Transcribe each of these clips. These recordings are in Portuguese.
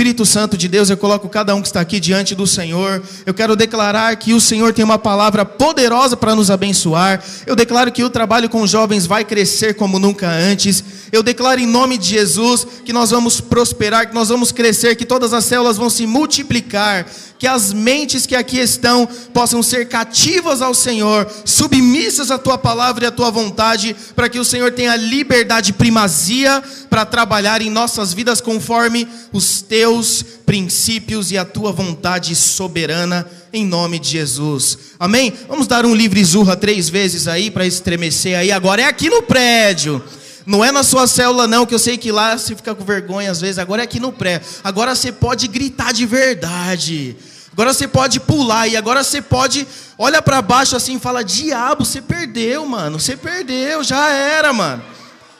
Espírito Santo de Deus, eu coloco cada um que está aqui diante do Senhor. Eu quero declarar que o Senhor tem uma palavra poderosa para nos abençoar. Eu declaro que o trabalho com jovens vai crescer como nunca antes. Eu declaro em nome de Jesus que nós vamos prosperar, que nós vamos crescer, que todas as células vão se multiplicar, que as mentes que aqui estão possam ser cativas ao Senhor, submissas à tua palavra e à tua vontade, para que o Senhor tenha liberdade primazia para trabalhar em nossas vidas conforme os teus princípios e a tua vontade soberana, em nome de Jesus. Amém? Vamos dar um livre zurra três vezes aí para estremecer aí. Agora é aqui no prédio. Não é na sua célula, não, que eu sei que lá você fica com vergonha às vezes. Agora é aqui no pré. Agora você pode gritar de verdade. Agora você pode pular e agora você pode olha para baixo assim e fala: "Diabo, você perdeu, mano. Você perdeu, já era, mano."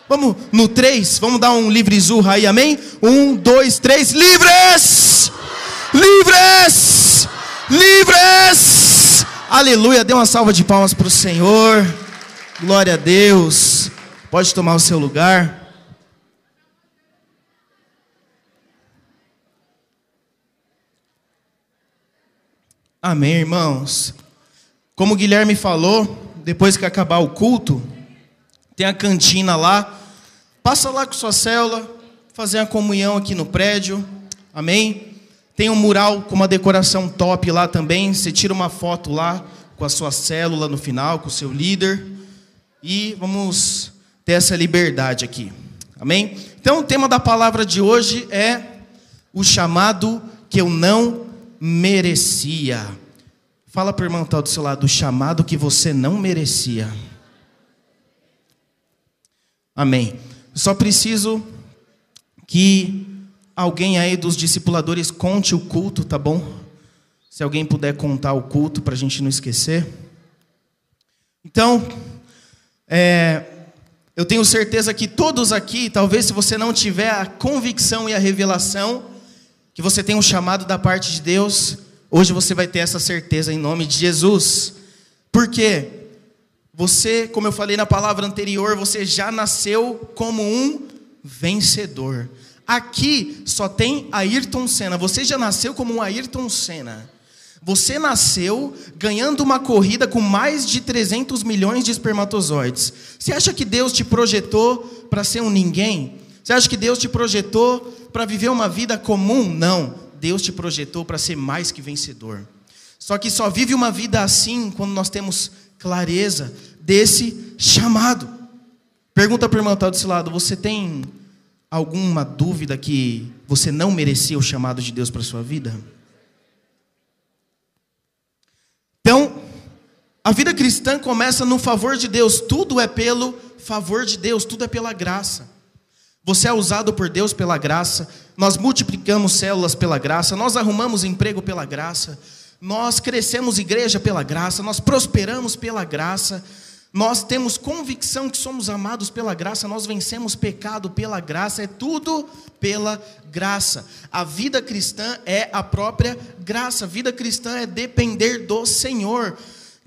Vamos no três, vamos dar um livre zurra aí, amém? Um, dois, três, livres! Livres! Livres! Aleluia, dê uma salva de palmas para o Senhor. Glória a Deus. Pode tomar o seu lugar. Amém, irmãos. Como o Guilherme falou, depois que acabar o culto, tem a cantina lá. Passa lá com sua célula, fazer a comunhão aqui no prédio. Amém? Tem um mural com uma decoração top lá também. Você tira uma foto lá com a sua célula no final, com o seu líder. E vamos ter essa liberdade aqui. Amém? Então, o tema da palavra de hoje é o chamado que eu não merecia. Fala para o irmão que está do seu lado, o chamado que você não merecia. Amém. Só preciso que alguém aí dos discipuladores conte o culto, tá bom? Se alguém puder contar o culto para a gente não esquecer. Então, é, eu tenho certeza que todos aqui, talvez se você não tiver a convicção e a revelação, que você tem um chamado da parte de Deus, hoje você vai ter essa certeza em nome de Jesus. Por quê? Você, como eu falei na palavra anterior, você já nasceu como um vencedor. Aqui só tem Ayrton Senna. Você já nasceu como um Ayrton Senna. Você nasceu ganhando uma corrida com mais de 300 milhões de espermatozoides. Você acha que Deus te projetou para ser um ninguém? Você acha que Deus te projetou para viver uma vida comum? Não. Deus te projetou para ser mais que vencedor. Só que só vive uma vida assim quando nós temos clareza desse chamado. Pergunta para o irmão tá desse lado: você tem alguma dúvida que você não merecia o chamado de Deus para sua vida? Então, a vida cristã começa no favor de Deus, tudo é pelo favor de Deus, tudo é pela graça. Você é usado por Deus pela graça, nós multiplicamos células pela graça, nós arrumamos emprego pela graça, nós crescemos igreja pela graça, nós prosperamos pela graça, nós temos convicção que somos amados pela graça, nós vencemos pecado pela graça, é tudo pela graça. A vida cristã é a própria graça, a vida cristã é depender do Senhor.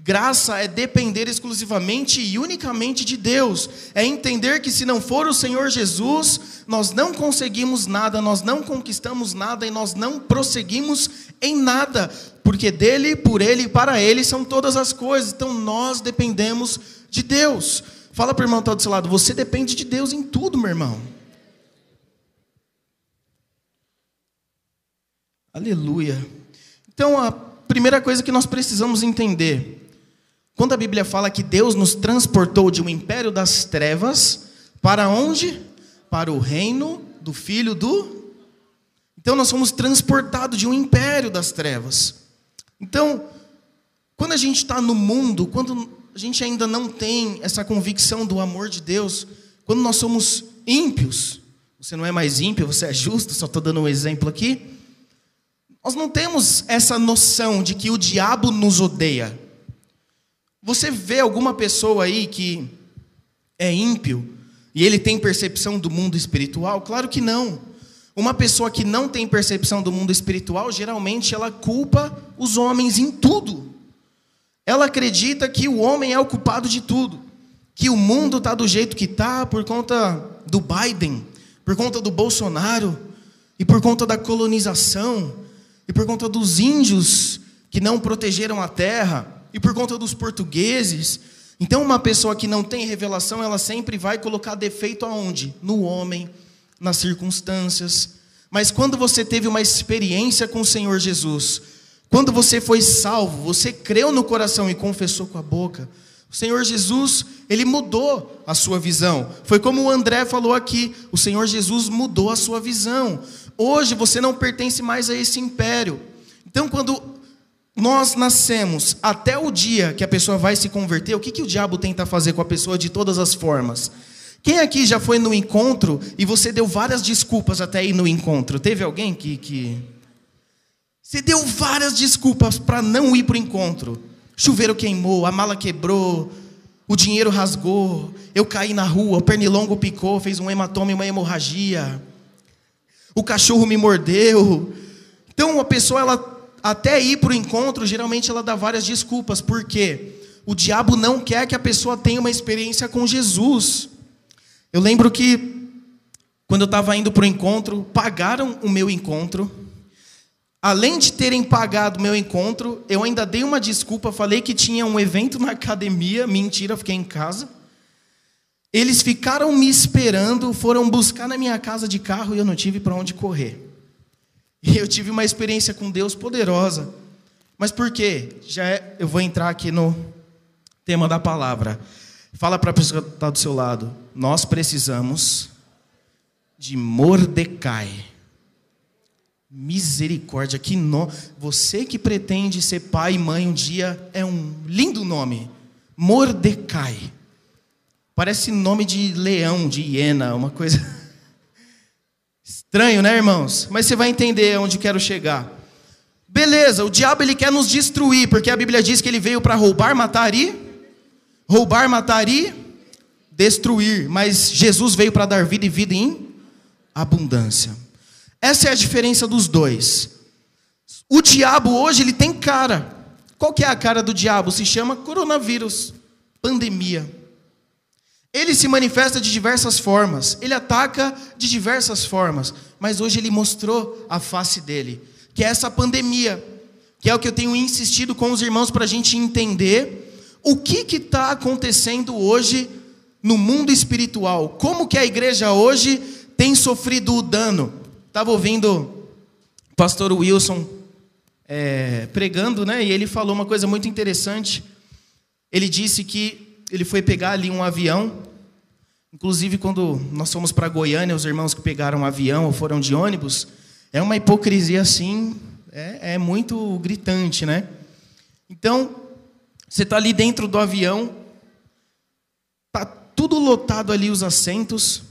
Graça é depender exclusivamente e unicamente de Deus, é entender que se não for o Senhor Jesus, nós não conseguimos nada, nós não conquistamos nada e nós não prosseguimos em nada, porque dele, por ele e para ele são todas as coisas, então nós dependemos de Deus. Fala para o irmão que está do seu lado, você depende de Deus em tudo, meu irmão. Aleluia. Então, a primeira coisa que nós precisamos entender quando a Bíblia fala que Deus nos transportou de um império das trevas para onde? Para o reino do Filho do. Então nós somos transportados de um império das trevas. Então, quando a gente está no mundo, quando a gente ainda não tem essa convicção do amor de Deus, quando nós somos ímpios, você não é mais ímpio, você é justo, só estou dando um exemplo aqui. Nós não temos essa noção de que o diabo nos odeia. Você vê alguma pessoa aí que é ímpio e ele tem percepção do mundo espiritual? Claro que não. Uma pessoa que não tem percepção do mundo espiritual, geralmente ela culpa os homens em tudo. Ela acredita que o homem é o culpado de tudo, que o mundo está do jeito que está por conta do Biden, por conta do Bolsonaro. e por conta da colonização, e por conta dos índios que não protegeram a terra, e por conta dos portugueses. Então, uma pessoa que não tem revelação, ela sempre vai colocar defeito aonde? No homem, nas circunstâncias. Mas quando você teve uma experiência com o Senhor Jesus, quando você foi salvo, você creu no coração e confessou com a boca, o Senhor Jesus, ele mudou a sua visão. Foi como o André falou aqui, o Senhor Jesus mudou a sua visão. Hoje você não pertence mais a esse império. Então, quando nós nascemos até o dia que a pessoa vai se converter, o que, que o diabo tenta fazer com a pessoa de todas as formas? Quem aqui já foi no encontro e você deu várias desculpas até ir no encontro? Teve alguém que. que... Você deu várias desculpas para não ir para o encontro. Chuveiro queimou, a mala quebrou, o dinheiro rasgou, eu caí na rua, o pernilongo picou, fez um hematoma e uma hemorragia. O cachorro me mordeu. Então a pessoa ela até ir para o encontro, geralmente ela dá várias desculpas, porque o diabo não quer que a pessoa tenha uma experiência com Jesus. Eu lembro que, quando eu estava indo para o encontro, pagaram o meu encontro. Além de terem pagado o meu encontro, eu ainda dei uma desculpa, falei que tinha um evento na academia, mentira, fiquei em casa. Eles ficaram me esperando, foram buscar na minha casa de carro e eu não tive para onde correr. E eu tive uma experiência com Deus poderosa. Mas por quê? Já é, eu vou entrar aqui no tema da palavra. Fala para a pessoa que está do seu lado. Nós precisamos de Mordecai. Misericórdia, que no... Você que pretende ser pai e mãe um dia é um lindo nome. Mordecai. Parece nome de leão, de hiena, uma coisa. Estranho, né, irmãos? Mas você vai entender onde quero chegar. Beleza, o diabo ele quer nos destruir, porque a Bíblia diz que ele veio para roubar, matar e roubar, matar e destruir, mas Jesus veio para dar vida e vida em abundância. Essa é a diferença dos dois. O diabo hoje ele tem cara. Qual que é a cara do diabo? Se chama coronavírus, pandemia. Ele se manifesta de diversas formas, ele ataca de diversas formas, mas hoje ele mostrou a face dele, que é essa pandemia, que é o que eu tenho insistido com os irmãos para a gente entender o que está acontecendo hoje no mundo espiritual, como que a igreja hoje tem sofrido o dano. Estava ouvindo o pastor Wilson é, pregando, né? E ele falou uma coisa muito interessante. Ele disse que ele foi pegar ali um avião. Inclusive, quando nós fomos para Goiânia, os irmãos que pegaram um avião ou foram de ônibus, é uma hipocrisia assim, é, é muito gritante, né? Então, você está ali dentro do avião, tá tudo lotado ali os assentos,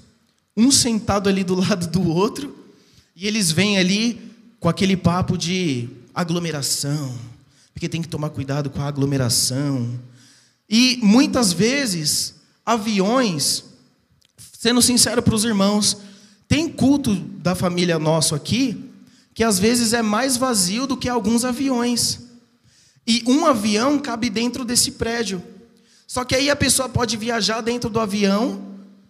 um sentado ali do lado do outro, e eles vêm ali com aquele papo de aglomeração, porque tem que tomar cuidado com a aglomeração, e muitas vezes, aviões, sendo sincero para os irmãos, tem culto da família nosso aqui que às vezes é mais vazio do que alguns aviões. E um avião cabe dentro desse prédio. Só que aí a pessoa pode viajar dentro do avião,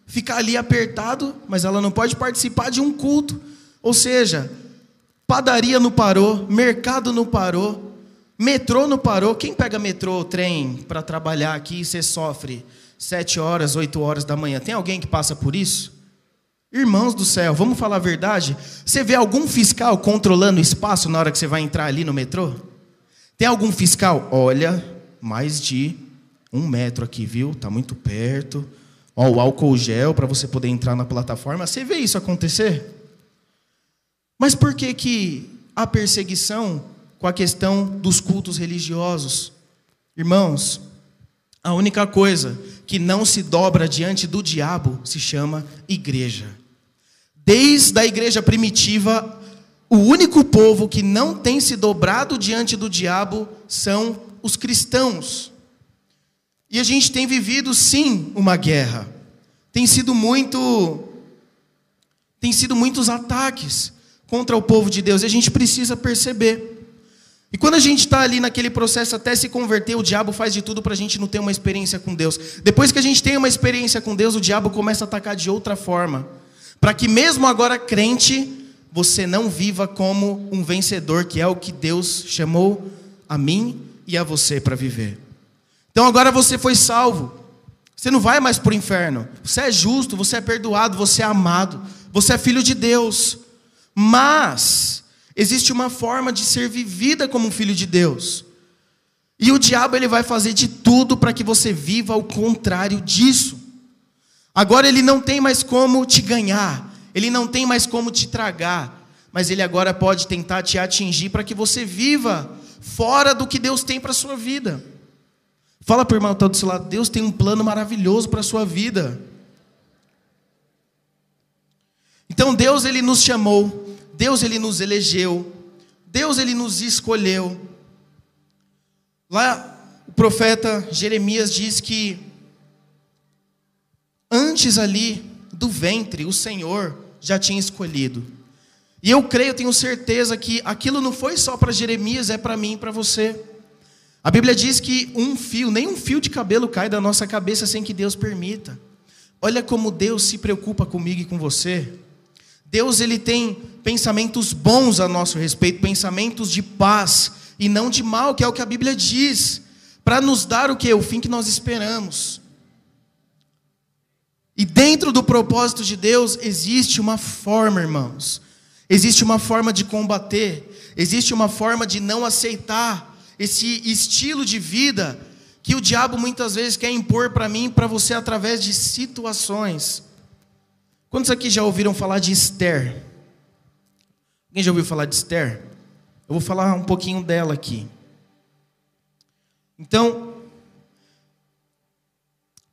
ficar ali apertado, mas ela não pode participar de um culto. Ou seja, padaria não parou, mercado não parou, Metrô não parou. Quem pega metrô trem para trabalhar aqui e você sofre sete horas, oito horas da manhã? Tem alguém que passa por isso? Irmãos do céu, vamos falar a verdade? Você vê algum fiscal controlando o espaço na hora que você vai entrar ali no metrô? Tem algum fiscal? Olha, mais de um metro aqui, viu? Tá muito perto. Ó, o álcool gel para você poder entrar na plataforma. Você vê isso acontecer? Mas por que que a perseguição com a questão dos cultos religiosos. Irmãos, a única coisa que não se dobra diante do diabo se chama igreja. Desde a igreja primitiva, o único povo que não tem se dobrado diante do diabo são os cristãos. E a gente tem vivido sim uma guerra. Tem sido muito tem sido muitos ataques contra o povo de Deus, e a gente precisa perceber e quando a gente está ali naquele processo até se converter, o diabo faz de tudo para a gente não ter uma experiência com Deus. Depois que a gente tem uma experiência com Deus, o diabo começa a atacar de outra forma. Para que mesmo agora crente, você não viva como um vencedor, que é o que Deus chamou a mim e a você para viver. Então agora você foi salvo. Você não vai mais para o inferno. Você é justo, você é perdoado, você é amado, você é filho de Deus. Mas existe uma forma de ser vivida como um filho de Deus. E o diabo ele vai fazer de tudo para que você viva o contrário disso. Agora ele não tem mais como te ganhar, ele não tem mais como te tragar, mas ele agora pode tentar te atingir para que você viva fora do que Deus tem para a sua vida. Fala para o irmão que está do seu lado, Deus tem um plano maravilhoso para a sua vida. Então Deus ele nos chamou, Deus ele nos elegeu, Deus ele nos escolheu. Lá o profeta Jeremias diz que antes ali do ventre, o Senhor já tinha escolhido. E eu creio, tenho certeza que aquilo não foi só para Jeremias, é para mim e para você. A Bíblia diz que um fio, nem um fio de cabelo cai da nossa cabeça sem que Deus permita. Olha como Deus se preocupa comigo e com você. Deus ele tem pensamentos bons a nosso respeito, pensamentos de paz e não de mal, que é o que a Bíblia diz, para nos dar o que? O fim que nós esperamos. E dentro do propósito de Deus existe uma forma, irmãos. Existe uma forma de combater, existe uma forma de não aceitar esse estilo de vida que o diabo muitas vezes quer impor para mim para você através de situações. Quantos aqui já ouviram falar de Esther? Alguém já ouviu falar de Esther? Eu vou falar um pouquinho dela aqui. Então,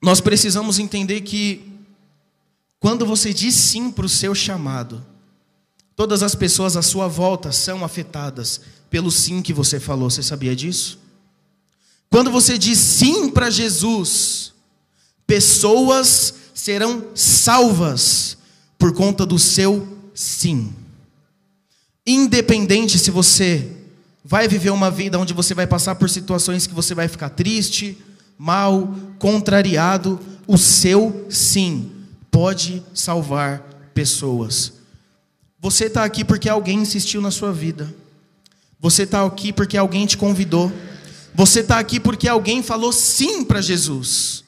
nós precisamos entender que quando você diz sim para o seu chamado, todas as pessoas à sua volta são afetadas pelo sim que você falou. Você sabia disso? Quando você diz sim para Jesus, pessoas serão salvas por conta do seu sim. Independente se você vai viver uma vida onde você vai passar por situações que você vai ficar triste, mal, contrariado, o seu sim pode salvar pessoas. Você está aqui porque alguém insistiu na sua vida. Você está aqui porque alguém te convidou. Você está aqui porque alguém falou sim para Jesus.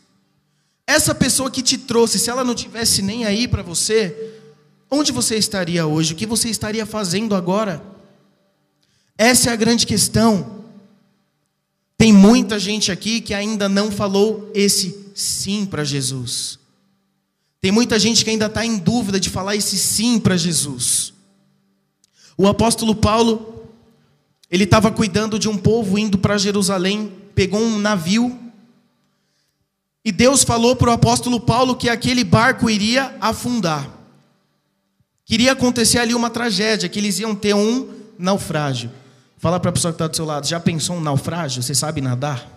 Essa pessoa que te trouxe, se ela não tivesse nem aí para você, onde você estaria hoje? O que você estaria fazendo agora? Essa é a grande questão. Tem muita gente aqui que ainda não falou esse sim para Jesus. Tem muita gente que ainda está em dúvida de falar esse sim para Jesus. O apóstolo Paulo, ele estava cuidando de um povo indo para Jerusalém, pegou um navio, e Deus falou para o apóstolo Paulo que aquele barco iria afundar. Queria acontecer ali uma tragédia, que eles iam ter um naufrágio. Fala para a pessoa que está do seu lado, já pensou um naufrágio? Você sabe nadar?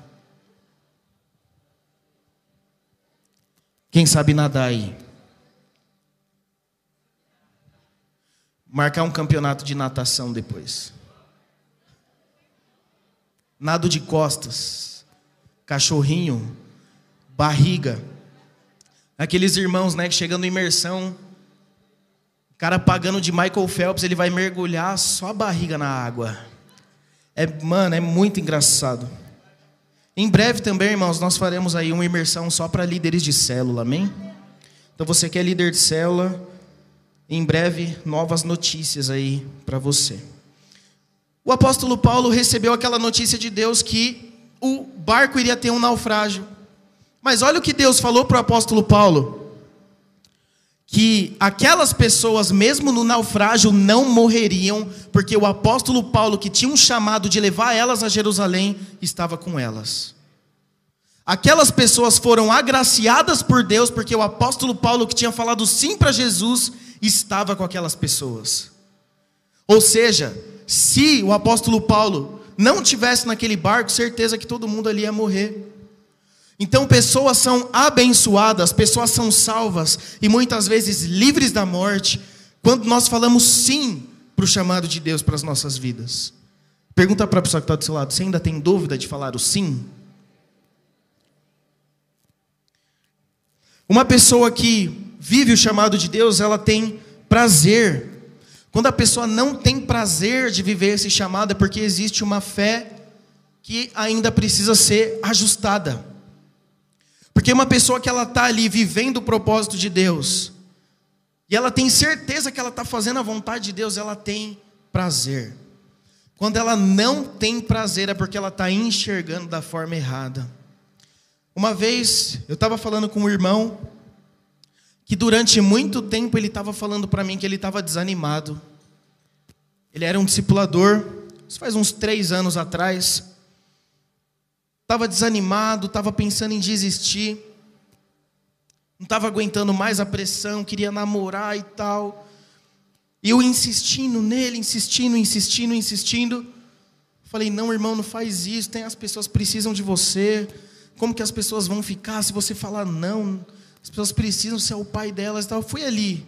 Quem sabe nadar aí? Marcar um campeonato de natação depois. Nado de costas, cachorrinho, barriga. Aqueles irmãos, né, que chegando em imersão, o cara pagando de Michael Phelps, ele vai mergulhar só a barriga na água. É, mano, é muito engraçado. Em breve também, irmãos, nós faremos aí uma imersão só para líderes de célula, amém? Então você que é líder de célula, em breve novas notícias aí para você. O apóstolo Paulo recebeu aquela notícia de Deus que o barco iria ter um naufrágio. Mas olha o que Deus falou para o apóstolo Paulo: que aquelas pessoas, mesmo no naufrágio, não morreriam, porque o apóstolo Paulo, que tinha um chamado de levar elas a Jerusalém, estava com elas. Aquelas pessoas foram agraciadas por Deus, porque o apóstolo Paulo, que tinha falado sim para Jesus, estava com aquelas pessoas. Ou seja, se o apóstolo Paulo não tivesse naquele barco, certeza que todo mundo ali ia morrer. Então, pessoas são abençoadas, pessoas são salvas e muitas vezes livres da morte, quando nós falamos sim para o chamado de Deus para as nossas vidas. Pergunta para a pessoa que está do seu lado: você ainda tem dúvida de falar o sim? Uma pessoa que vive o chamado de Deus, ela tem prazer. Quando a pessoa não tem prazer de viver esse chamado, é porque existe uma fé que ainda precisa ser ajustada. Porque uma pessoa que ela está ali vivendo o propósito de Deus, e ela tem certeza que ela está fazendo a vontade de Deus, ela tem prazer. Quando ela não tem prazer, é porque ela está enxergando da forma errada. Uma vez, eu estava falando com um irmão, que durante muito tempo ele estava falando para mim que ele estava desanimado. Ele era um discipulador, isso faz uns três anos atrás estava desanimado, estava pensando em desistir, não estava aguentando mais a pressão, queria namorar e tal. E eu insistindo nele, insistindo, insistindo, insistindo. Falei: não, irmão, não faz isso. Tem as pessoas precisam de você. Como que as pessoas vão ficar se você falar não? As pessoas precisam ser o pai delas tal. Eu fui ali,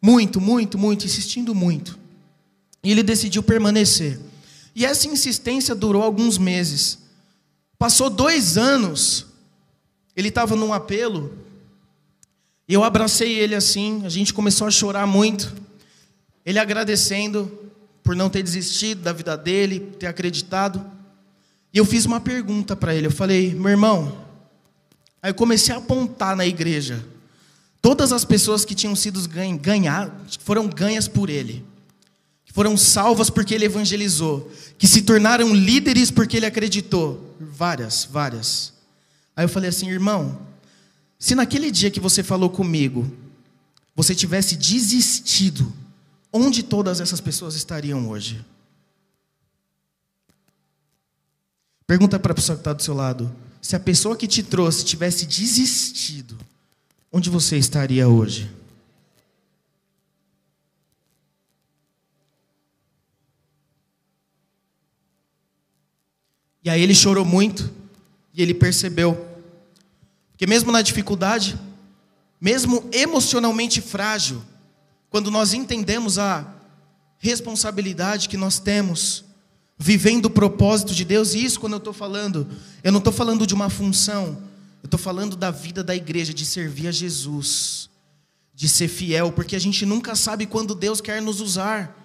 muito, muito, muito, insistindo muito. E ele decidiu permanecer. E essa insistência durou alguns meses. Passou dois anos, ele estava num apelo, e eu abracei ele assim, a gente começou a chorar muito. Ele agradecendo por não ter desistido da vida dele, ter acreditado. E eu fiz uma pergunta para ele, eu falei, meu irmão, aí eu comecei a apontar na igreja, todas as pessoas que tinham sido ganhadas, foram ganhas por ele foram salvas porque ele evangelizou, que se tornaram líderes porque ele acreditou. Várias, várias. Aí eu falei assim, irmão, se naquele dia que você falou comigo, você tivesse desistido, onde todas essas pessoas estariam hoje? Pergunta para a pessoa que está do seu lado: se a pessoa que te trouxe tivesse desistido, onde você estaria hoje? E aí ele chorou muito e ele percebeu que mesmo na dificuldade, mesmo emocionalmente frágil, quando nós entendemos a responsabilidade que nós temos, vivendo o propósito de Deus, e isso quando eu estou falando, eu não estou falando de uma função, eu estou falando da vida da igreja, de servir a Jesus, de ser fiel, porque a gente nunca sabe quando Deus quer nos usar.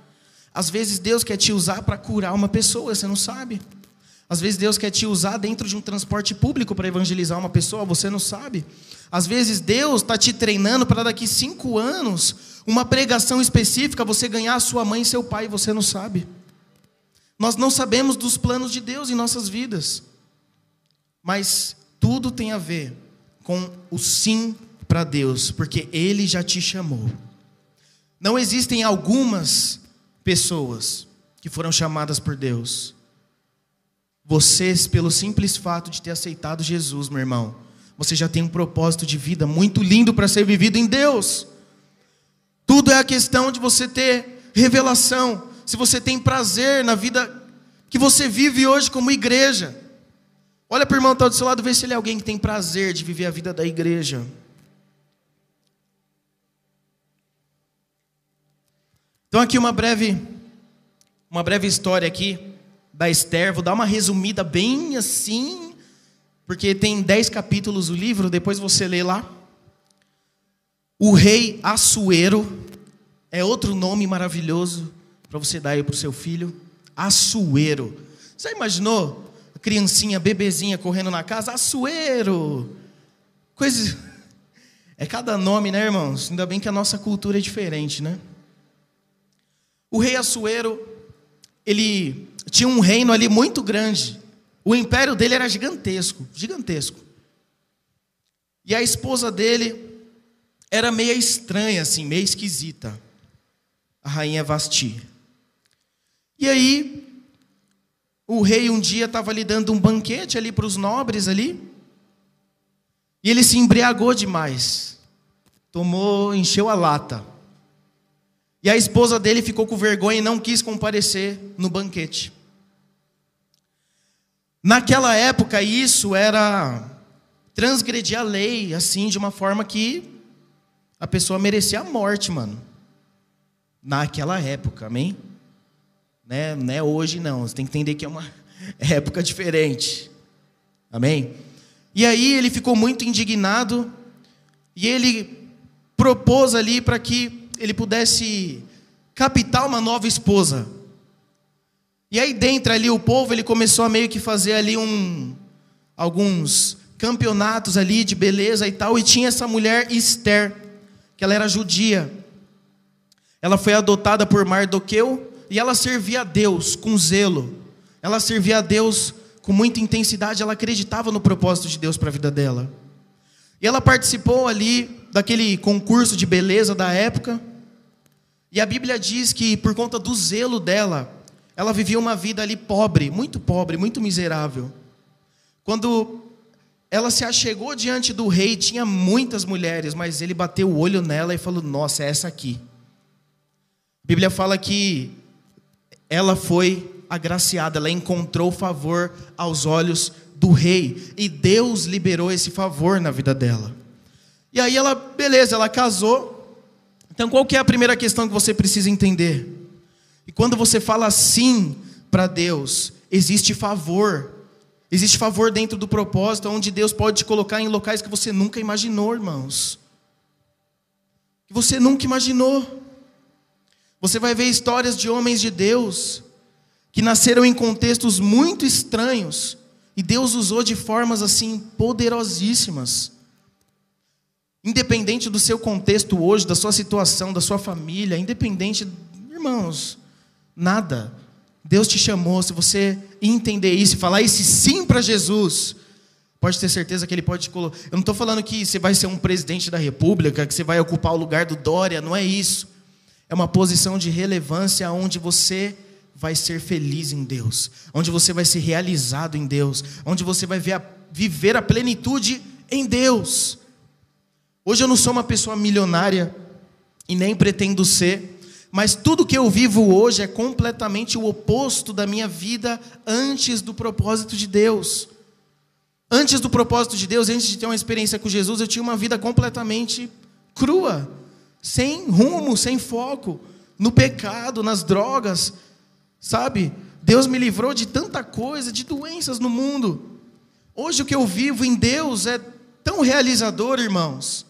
Às vezes Deus quer te usar para curar uma pessoa, você não sabe. Às vezes Deus quer te usar dentro de um transporte público para evangelizar uma pessoa, você não sabe. Às vezes Deus está te treinando para daqui cinco anos, uma pregação específica, você ganhar sua mãe e seu pai, você não sabe. Nós não sabemos dos planos de Deus em nossas vidas. Mas tudo tem a ver com o sim para Deus, porque Ele já te chamou. Não existem algumas pessoas que foram chamadas por Deus. Vocês, pelo simples fato de ter aceitado Jesus, meu irmão, você já tem um propósito de vida muito lindo para ser vivido em Deus. Tudo é a questão de você ter revelação, se você tem prazer na vida que você vive hoje como igreja. Olha para o irmão que está do seu lado, vê se ele é alguém que tem prazer de viver a vida da igreja. Então aqui uma breve uma breve história aqui da Esther, vou dar uma resumida bem assim, porque tem dez capítulos o livro, depois você lê lá. O rei Assuero é outro nome maravilhoso para você dar aí para o seu filho. Assuero. Você imaginou a criancinha, bebezinha correndo na casa? Assuero. Coisa. É cada nome, né, irmãos? Ainda bem que a nossa cultura é diferente, né? O rei Assuero, ele tinha um reino ali muito grande. O império dele era gigantesco, gigantesco. E a esposa dele era meia estranha, assim, meio esquisita. A rainha Vasti. E aí, o rei um dia estava ali dando um banquete ali para os nobres ali. E ele se embriagou demais. Tomou, encheu a lata. E a esposa dele ficou com vergonha e não quis comparecer no banquete. Naquela época, isso era transgredir a lei, assim, de uma forma que a pessoa merecia a morte, mano. Naquela época, amém? Né? Não é hoje, não. Você tem que entender que é uma época diferente. Amém? E aí ele ficou muito indignado e ele propôs ali para que ele pudesse captar uma nova esposa. E aí dentro ali o povo, ele começou a meio que fazer ali um alguns campeonatos ali de beleza e tal, e tinha essa mulher Esther, que ela era judia. Ela foi adotada por Mardoqueu e ela servia a Deus com zelo. Ela servia a Deus com muita intensidade, ela acreditava no propósito de Deus para a vida dela. E ela participou ali daquele concurso de beleza da época. E a Bíblia diz que por conta do zelo dela, ela vivia uma vida ali pobre, muito pobre, muito miserável. Quando ela se achegou diante do rei, tinha muitas mulheres, mas ele bateu o olho nela e falou: Nossa, é essa aqui. A Bíblia fala que ela foi agraciada, ela encontrou favor aos olhos do rei, e Deus liberou esse favor na vida dela. E aí ela, beleza, ela casou. Então qual que é a primeira questão que você precisa entender? E quando você fala sim para Deus, existe favor. Existe favor dentro do propósito, onde Deus pode te colocar em locais que você nunca imaginou, irmãos. Que você nunca imaginou. Você vai ver histórias de homens de Deus que nasceram em contextos muito estranhos e Deus usou de formas assim poderosíssimas. Independente do seu contexto hoje, da sua situação, da sua família, independente, irmãos, Nada. Deus te chamou, se você entender isso e falar esse sim para Jesus, pode ter certeza que Ele pode te colocar. Eu não estou falando que você vai ser um presidente da república, que você vai ocupar o lugar do Dória, não é isso. É uma posição de relevância onde você vai ser feliz em Deus, onde você vai ser realizado em Deus, onde você vai a, viver a plenitude em Deus. Hoje eu não sou uma pessoa milionária e nem pretendo ser, mas tudo que eu vivo hoje é completamente o oposto da minha vida antes do propósito de Deus. Antes do propósito de Deus, antes de ter uma experiência com Jesus, eu tinha uma vida completamente crua, sem rumo, sem foco, no pecado, nas drogas, sabe? Deus me livrou de tanta coisa, de doenças no mundo. Hoje o que eu vivo em Deus é tão realizador, irmãos,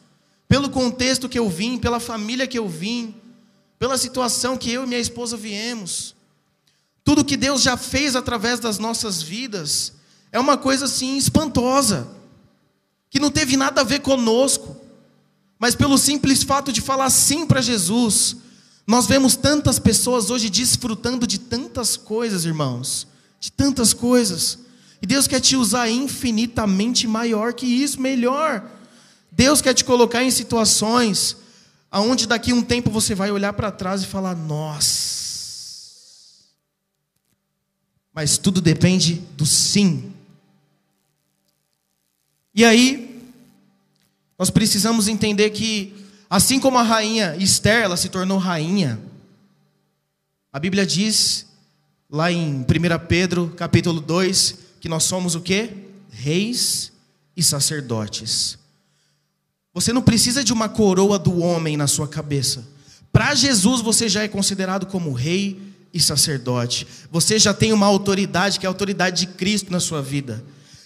pelo contexto que eu vim, pela família que eu vim, pela situação que eu e minha esposa viemos. Tudo que Deus já fez através das nossas vidas é uma coisa assim espantosa, que não teve nada a ver conosco, mas pelo simples fato de falar sim para Jesus, nós vemos tantas pessoas hoje desfrutando de tantas coisas, irmãos, de tantas coisas. E Deus quer te usar infinitamente maior que isso, melhor. Deus quer te colocar em situações aonde daqui um tempo você vai olhar para trás e falar: "Nossa". Mas tudo depende do sim. E aí nós precisamos entender que assim como a rainha Esther, ela se tornou rainha. A Bíblia diz lá em 1 Pedro, capítulo 2, que nós somos o quê? Reis e sacerdotes. Você não precisa de uma coroa do homem na sua cabeça. Para Jesus você já é considerado como rei e sacerdote. Você já tem uma autoridade que é a autoridade de Cristo na sua vida.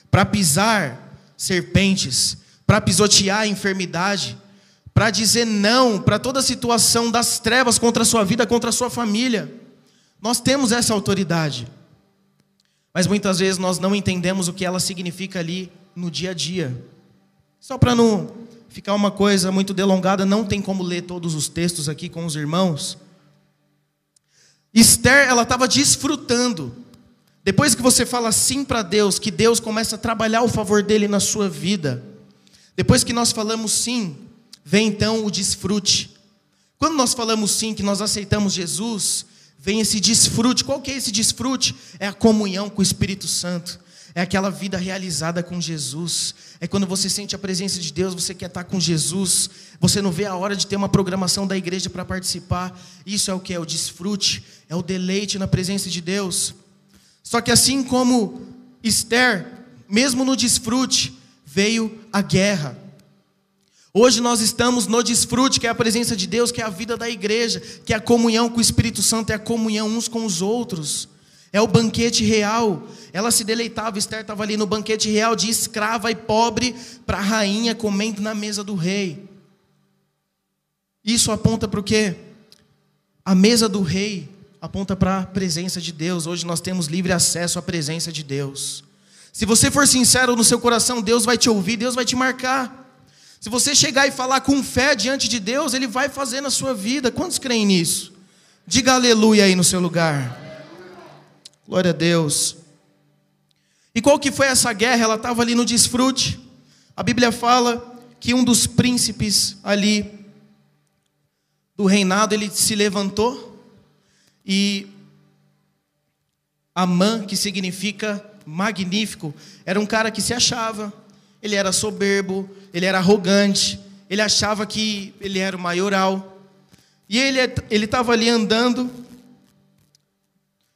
Para pisar serpentes, para pisotear a enfermidade, para dizer não para toda situação das trevas contra a sua vida, contra a sua família. Nós temos essa autoridade. Mas muitas vezes nós não entendemos o que ela significa ali no dia a dia. Só para não ficar uma coisa muito delongada, não tem como ler todos os textos aqui com os irmãos. Esther, ela estava desfrutando. Depois que você fala sim para Deus, que Deus começa a trabalhar o favor dele na sua vida. Depois que nós falamos sim, vem então o desfrute. Quando nós falamos sim, que nós aceitamos Jesus, vem esse desfrute. Qual que é esse desfrute? É a comunhão com o Espírito Santo. É aquela vida realizada com Jesus. É quando você sente a presença de Deus, você quer estar com Jesus. Você não vê a hora de ter uma programação da igreja para participar. Isso é o que é o desfrute, é o deleite na presença de Deus. Só que assim como Esther, mesmo no desfrute, veio a guerra. Hoje nós estamos no desfrute, que é a presença de Deus, que é a vida da igreja, que é a comunhão com o Espírito Santo, é a comunhão uns com os outros. É o banquete real. Ela se deleitava, Esther estava ali no banquete real de escrava e pobre para rainha comendo na mesa do rei. Isso aponta para o quê? A mesa do rei aponta para a presença de Deus. Hoje nós temos livre acesso à presença de Deus. Se você for sincero no seu coração, Deus vai te ouvir, Deus vai te marcar. Se você chegar e falar com fé diante de Deus, Ele vai fazer na sua vida. Quantos creem nisso? Diga aleluia aí no seu lugar. Glória a Deus. E qual que foi essa guerra? Ela estava ali no desfrute. A Bíblia fala que um dos príncipes ali do reinado, ele se levantou e Amã, que significa magnífico, era um cara que se achava, ele era soberbo, ele era arrogante, ele achava que ele era o maioral. E ele ele estava ali andando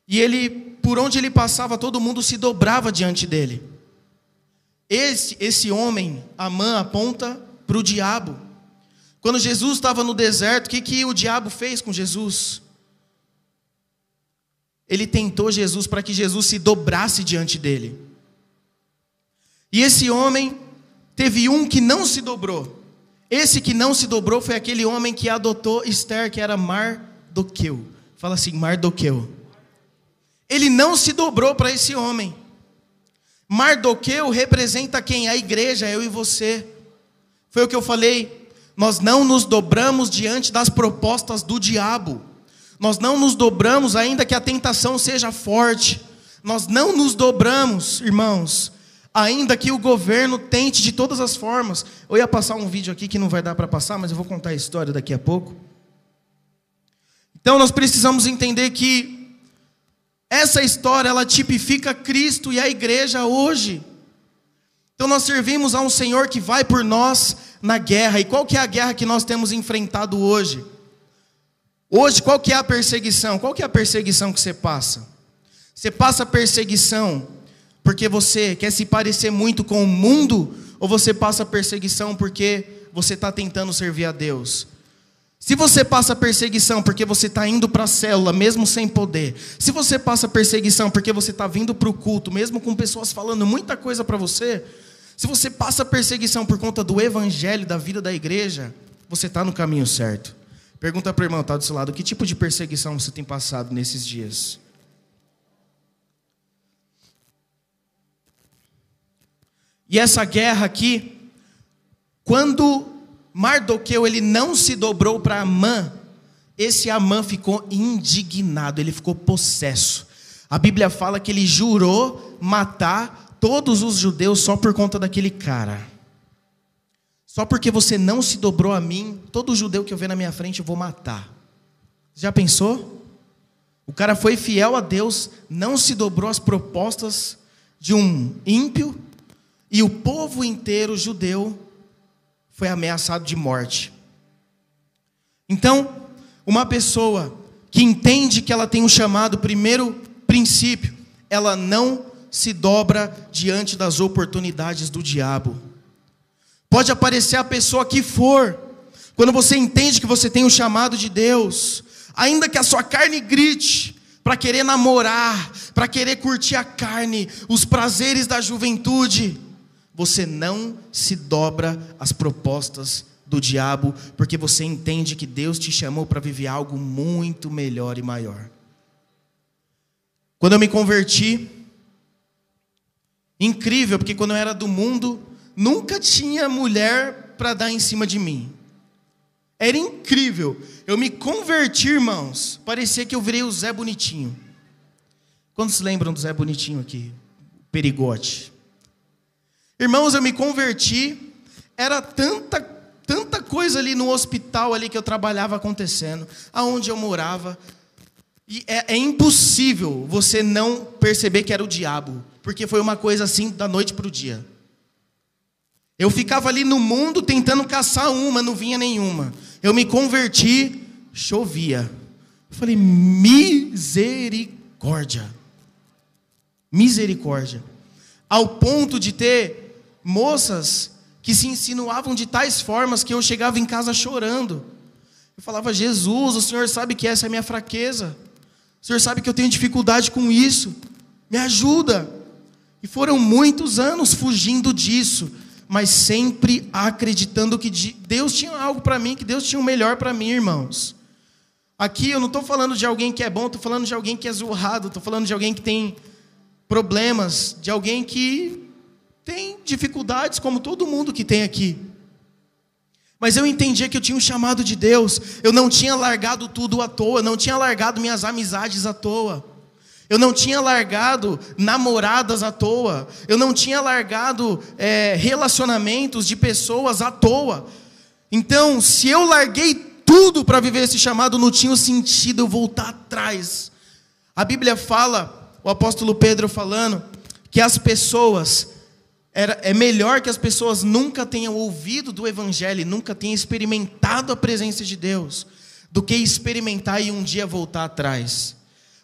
e ele por onde ele passava todo mundo se dobrava diante dele. Esse esse homem, Amã, aponta para o diabo. Quando Jesus estava no deserto, o que, que o diabo fez com Jesus? Ele tentou Jesus para que Jesus se dobrasse diante dele. E esse homem teve um que não se dobrou. Esse que não se dobrou foi aquele homem que adotou Esther, que era Mardoqueu. Fala assim, Mardoqueu. Ele não se dobrou para esse homem. Mardoqueu representa quem? A igreja, eu e você. Foi o que eu falei. Nós não nos dobramos diante das propostas do diabo. Nós não nos dobramos, ainda que a tentação seja forte. Nós não nos dobramos, irmãos, ainda que o governo tente de todas as formas. Eu ia passar um vídeo aqui que não vai dar para passar, mas eu vou contar a história daqui a pouco. Então nós precisamos entender que essa história ela tipifica Cristo e a igreja hoje. Então nós servimos a um Senhor que vai por nós na guerra. E qual que é a guerra que nós temos enfrentado hoje? Hoje, qual que é a perseguição? Qual que é a perseguição que você passa? Você passa perseguição porque você quer se parecer muito com o mundo? Ou você passa perseguição porque você está tentando servir a Deus? Se você passa perseguição porque você está indo para a célula, mesmo sem poder. Se você passa perseguição porque você está vindo para o culto, mesmo com pessoas falando muita coisa para você. Se você passa perseguição por conta do evangelho, da vida da igreja, você está no caminho certo. Pergunta para o irmão, está do seu lado, que tipo de perseguição você tem passado nesses dias? E essa guerra aqui, quando Mardoqueu ele não se dobrou para Amã, esse Amã ficou indignado, ele ficou possesso. A Bíblia fala que ele jurou matar todos os judeus só por conta daquele cara. Só porque você não se dobrou a mim, todo judeu que eu ver na minha frente eu vou matar. Já pensou? O cara foi fiel a Deus, não se dobrou às propostas de um ímpio, e o povo inteiro judeu foi ameaçado de morte. Então, uma pessoa que entende que ela tem um chamado, primeiro princípio, ela não se dobra diante das oportunidades do diabo. Pode aparecer a pessoa que for. Quando você entende que você tem o um chamado de Deus, ainda que a sua carne grite para querer namorar, para querer curtir a carne, os prazeres da juventude, você não se dobra às propostas do diabo, porque você entende que Deus te chamou para viver algo muito melhor e maior. Quando eu me converti, incrível, porque quando eu era do mundo, nunca tinha mulher para dar em cima de mim. Era incrível. Eu me converti, irmãos. Parecia que eu virei o Zé Bonitinho. Quantos lembram do Zé Bonitinho aqui? Perigote. Irmãos, eu me converti. Era tanta, tanta coisa ali no hospital ali que eu trabalhava acontecendo, aonde eu morava. E é, é impossível você não perceber que era o diabo, porque foi uma coisa assim da noite para o dia. Eu ficava ali no mundo tentando caçar uma, não vinha nenhuma. Eu me converti, chovia. Eu falei, misericórdia. Misericórdia. Ao ponto de ter moças que se insinuavam de tais formas que eu chegava em casa chorando. Eu falava, Jesus, o Senhor sabe que essa é a minha fraqueza. O Senhor sabe que eu tenho dificuldade com isso. Me ajuda. E foram muitos anos fugindo disso mas sempre acreditando que Deus tinha algo para mim, que Deus tinha o melhor para mim, irmãos. Aqui eu não estou falando de alguém que é bom, estou falando de alguém que é zoado, estou falando de alguém que tem problemas, de alguém que tem dificuldades, como todo mundo que tem aqui. Mas eu entendia que eu tinha um chamado de Deus, eu não tinha largado tudo à toa, não tinha largado minhas amizades à toa. Eu não tinha largado namoradas à toa. Eu não tinha largado é, relacionamentos de pessoas à toa. Então, se eu larguei tudo para viver esse chamado, não tinha sentido eu voltar atrás. A Bíblia fala, o apóstolo Pedro falando, que as pessoas, era, é melhor que as pessoas nunca tenham ouvido do Evangelho, nunca tenham experimentado a presença de Deus, do que experimentar e um dia voltar atrás.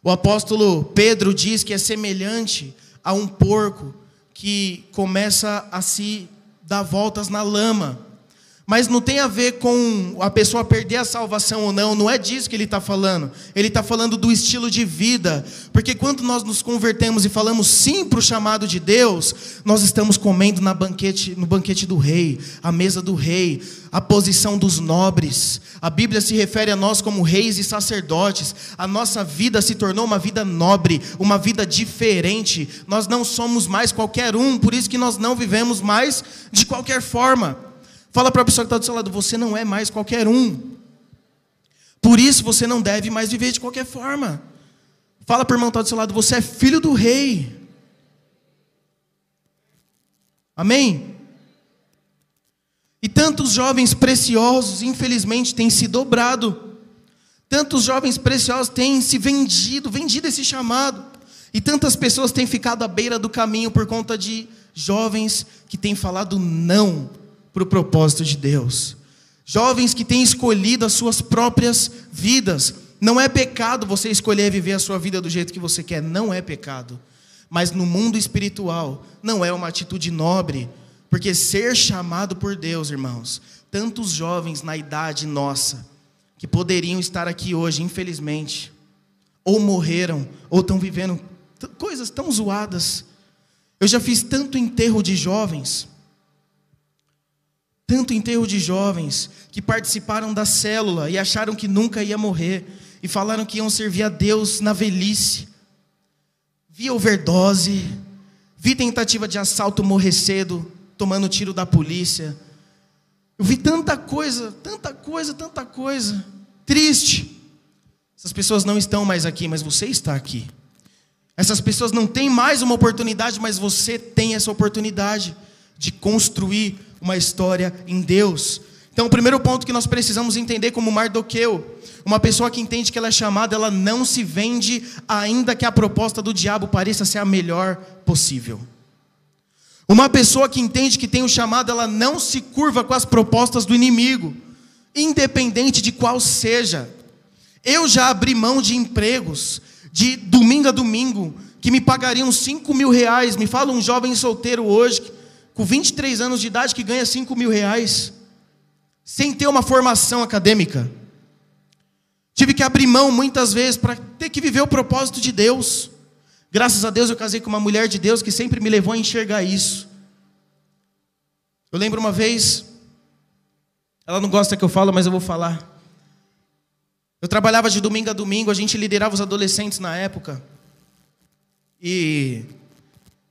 O apóstolo Pedro diz que é semelhante a um porco que começa a se dar voltas na lama. Mas não tem a ver com a pessoa perder a salvação ou não, não é disso que ele está falando. Ele está falando do estilo de vida. Porque quando nós nos convertemos e falamos sim para o chamado de Deus, nós estamos comendo na banquete, no banquete do rei, a mesa do rei, a posição dos nobres. A Bíblia se refere a nós como reis e sacerdotes. A nossa vida se tornou uma vida nobre, uma vida diferente. Nós não somos mais qualquer um, por isso que nós não vivemos mais de qualquer forma. Fala para a pessoa que está do seu lado: você não é mais qualquer um. Por isso você não deve mais viver de qualquer forma. Fala para o irmão que está do seu lado: você é filho do rei. Amém? E tantos jovens preciosos, infelizmente, têm se dobrado. Tantos jovens preciosos têm se vendido, vendido esse chamado. E tantas pessoas têm ficado à beira do caminho por conta de jovens que têm falado não para o propósito de Deus. Jovens que têm escolhido as suas próprias vidas. Não é pecado você escolher viver a sua vida do jeito que você quer, não é pecado. Mas no mundo espiritual, não é uma atitude nobre, porque ser chamado por Deus, irmãos, tantos jovens na idade nossa, que poderiam estar aqui hoje, infelizmente, ou morreram, ou estão vivendo coisas tão zoadas. Eu já fiz tanto enterro de jovens, tanto enterro de jovens que participaram da célula e acharam que nunca ia morrer e falaram que iam servir a Deus na velhice. Vi overdose, vi tentativa de assalto morrer cedo, tomando tiro da polícia. Eu vi tanta coisa, tanta coisa, tanta coisa. Triste. Essas pessoas não estão mais aqui, mas você está aqui. Essas pessoas não têm mais uma oportunidade, mas você tem essa oportunidade de construir uma história em Deus. Então, o primeiro ponto que nós precisamos entender como Mardoqueu, uma pessoa que entende que ela é chamada, ela não se vende, ainda que a proposta do diabo pareça ser a melhor possível. Uma pessoa que entende que tem o chamado, ela não se curva com as propostas do inimigo, independente de qual seja. Eu já abri mão de empregos, de domingo a domingo, que me pagariam 5 mil reais. Me fala um jovem solteiro hoje com 23 anos de idade que ganha 5 mil reais, sem ter uma formação acadêmica. Tive que abrir mão muitas vezes para ter que viver o propósito de Deus. Graças a Deus eu casei com uma mulher de Deus que sempre me levou a enxergar isso. Eu lembro uma vez, ela não gosta que eu falo, mas eu vou falar. Eu trabalhava de domingo a domingo, a gente liderava os adolescentes na época. E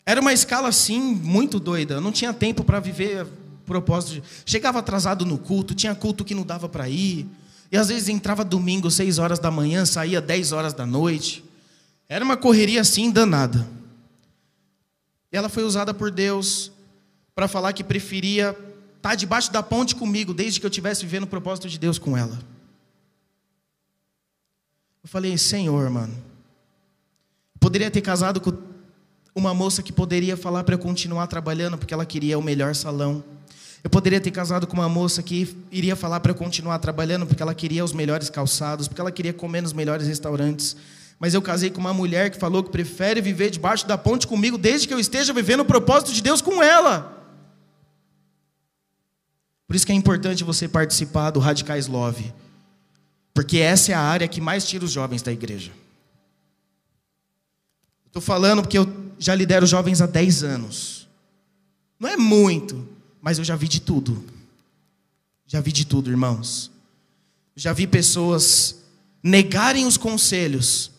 era uma escala assim muito doida. Eu não tinha tempo para viver propósito. De... Chegava atrasado no culto, tinha culto que não dava para ir. E às vezes entrava domingo, 6 horas da manhã, saía 10 horas da noite. Era uma correria assim danada. E ela foi usada por Deus para falar que preferia estar tá debaixo da ponte comigo, desde que eu estivesse vivendo o propósito de Deus com ela. Eu falei, Senhor, mano, poderia ter casado com uma moça que poderia falar para eu continuar trabalhando porque ela queria o melhor salão. Eu poderia ter casado com uma moça que iria falar para eu continuar trabalhando porque ela queria os melhores calçados, porque ela queria comer nos melhores restaurantes. Mas eu casei com uma mulher que falou que prefere viver debaixo da ponte comigo desde que eu esteja vivendo o propósito de Deus com ela. Por isso que é importante você participar do Radicais Love. Porque essa é a área que mais tira os jovens da igreja. Estou falando porque eu já lidero jovens há 10 anos. Não é muito, mas eu já vi de tudo. Já vi de tudo, irmãos. Já vi pessoas negarem os conselhos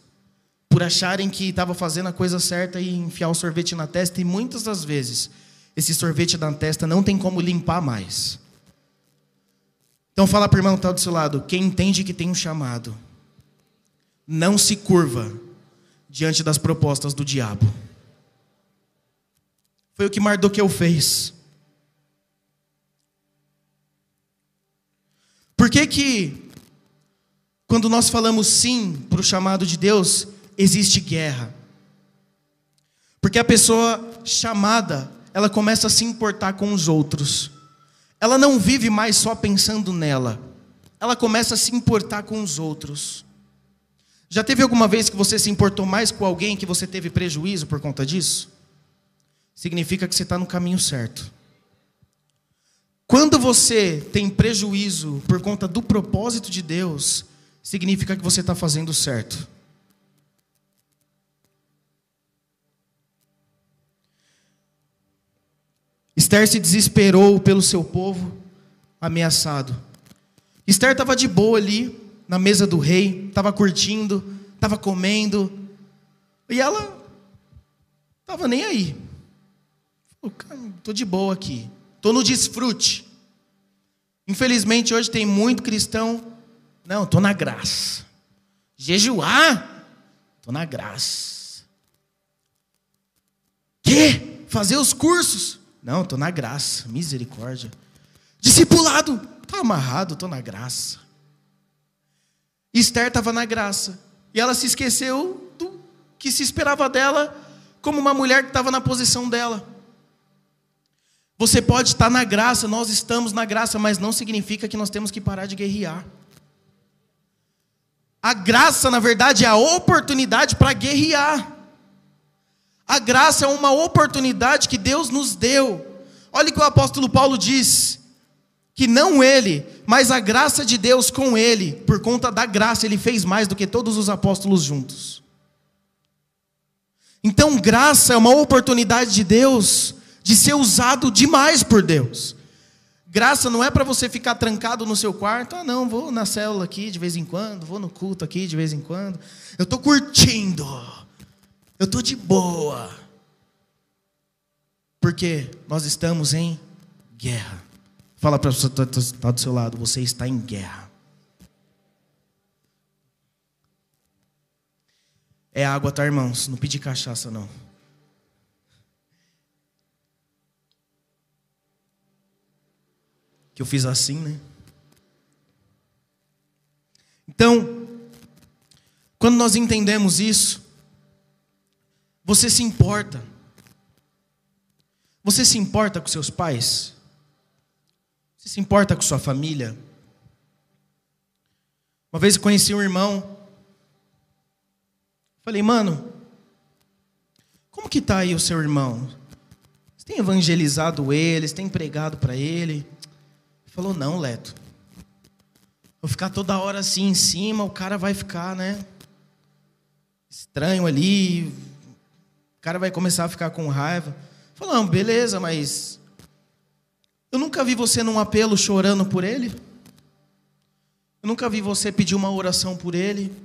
por acharem que estava fazendo a coisa certa e enfiar o sorvete na testa, e muitas das vezes esse sorvete na testa não tem como limpar mais. Então fala para o irmão que está do seu lado, quem entende que tem um chamado, não se curva diante das propostas do diabo. Foi o que Mardoqueu fez. Por que que quando nós falamos sim para o chamado de Deus, existe guerra? Porque a pessoa chamada, ela começa a se importar com os outros. Ela não vive mais só pensando nela. Ela começa a se importar com os outros. Já teve alguma vez que você se importou mais com alguém que você teve prejuízo por conta disso? Significa que você está no caminho certo. Quando você tem prejuízo por conta do propósito de Deus, significa que você está fazendo certo. Esther se desesperou pelo seu povo ameaçado. Esther estava de boa ali, na mesa do rei, estava curtindo, estava comendo, e ela estava nem aí. Estou de boa aqui, estou no desfrute. Infelizmente hoje tem muito cristão, não, estou na graça. Jejuar, estou na graça. Que? Fazer os cursos? Não, estou na graça, misericórdia. Discipulado, estou amarrado, estou na graça. Esther estava na graça. E ela se esqueceu do que se esperava dela como uma mulher que estava na posição dela. Você pode estar na graça, nós estamos na graça, mas não significa que nós temos que parar de guerrear. A graça, na verdade, é a oportunidade para guerrear. A graça é uma oportunidade que Deus nos deu. Olha o que o apóstolo Paulo diz: que não ele, mas a graça de Deus com ele, por conta da graça, ele fez mais do que todos os apóstolos juntos. Então, graça é uma oportunidade de Deus de ser usado demais por Deus. Graça não é para você ficar trancado no seu quarto. Ah, não, vou na célula aqui de vez em quando, vou no culto aqui de vez em quando. Eu estou curtindo. Eu estou de boa. Porque nós estamos em guerra. Fala para a pessoa que está do seu lado, você está em guerra. É água, tá, irmãos? Não pedi cachaça, não. Que eu fiz assim, né? Então, quando nós entendemos isso, você se importa. Você se importa com seus pais? Você se importa com sua família? Uma vez eu conheci um irmão. Falei, mano, como que tá aí o seu irmão? Você tem evangelizado ele? Você tem pregado para ele? Falou, não, Leto. Vou ficar toda hora assim em cima, o cara vai ficar, né? Estranho ali, cara vai começar a ficar com raiva. Falando, beleza, mas eu nunca vi você num apelo chorando por ele. Eu nunca vi você pedir uma oração por ele.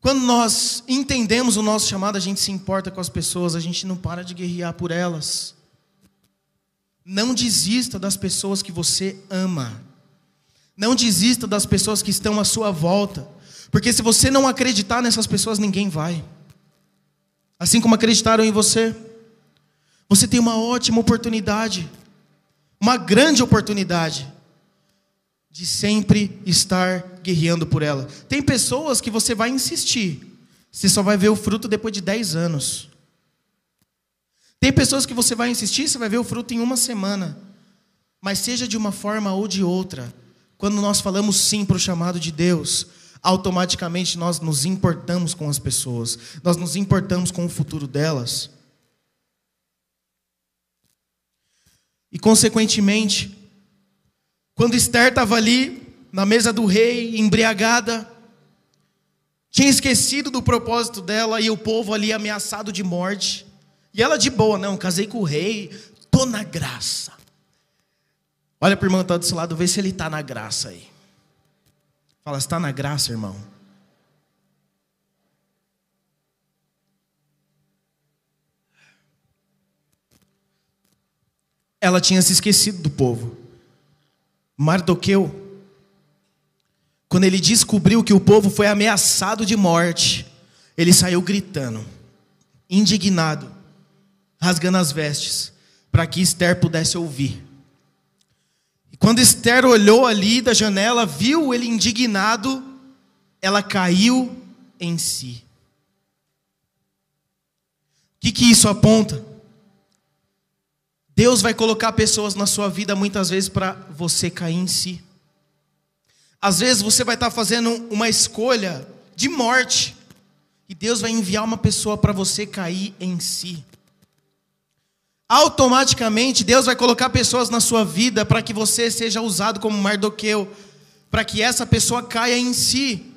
Quando nós entendemos o nosso chamado, a gente se importa com as pessoas, a gente não para de guerrear por elas. Não desista das pessoas que você ama. Não desista das pessoas que estão à sua volta. Porque se você não acreditar nessas pessoas, ninguém vai. Assim como acreditaram em você. Você tem uma ótima oportunidade, uma grande oportunidade de sempre estar guerreando por ela. Tem pessoas que você vai insistir, você só vai ver o fruto depois de 10 anos. Tem pessoas que você vai insistir, você vai ver o fruto em uma semana. Mas seja de uma forma ou de outra, quando nós falamos sim para o chamado de Deus, automaticamente nós nos importamos com as pessoas, nós nos importamos com o futuro delas. E, consequentemente, quando Esther estava ali, na mesa do rei, embriagada, tinha esquecido do propósito dela e o povo ali ameaçado de morte. E ela de boa, não, casei com o rei, tô na graça. Olha para o irmão que do seu lado, vê se ele está na graça aí. Fala, está na graça, irmão. Ela tinha se esquecido do povo. Mardoqueu, quando ele descobriu que o povo foi ameaçado de morte, ele saiu gritando, indignado, rasgando as vestes, para que Esther pudesse ouvir. E quando Esther olhou ali da janela, viu ele indignado, ela caiu em si. O que, que isso aponta? Deus vai colocar pessoas na sua vida muitas vezes para você cair em si. Às vezes você vai estar fazendo uma escolha de morte e Deus vai enviar uma pessoa para você cair em si. Automaticamente Deus vai colocar pessoas na sua vida para que você seja usado como Mardoqueu, para que essa pessoa caia em si.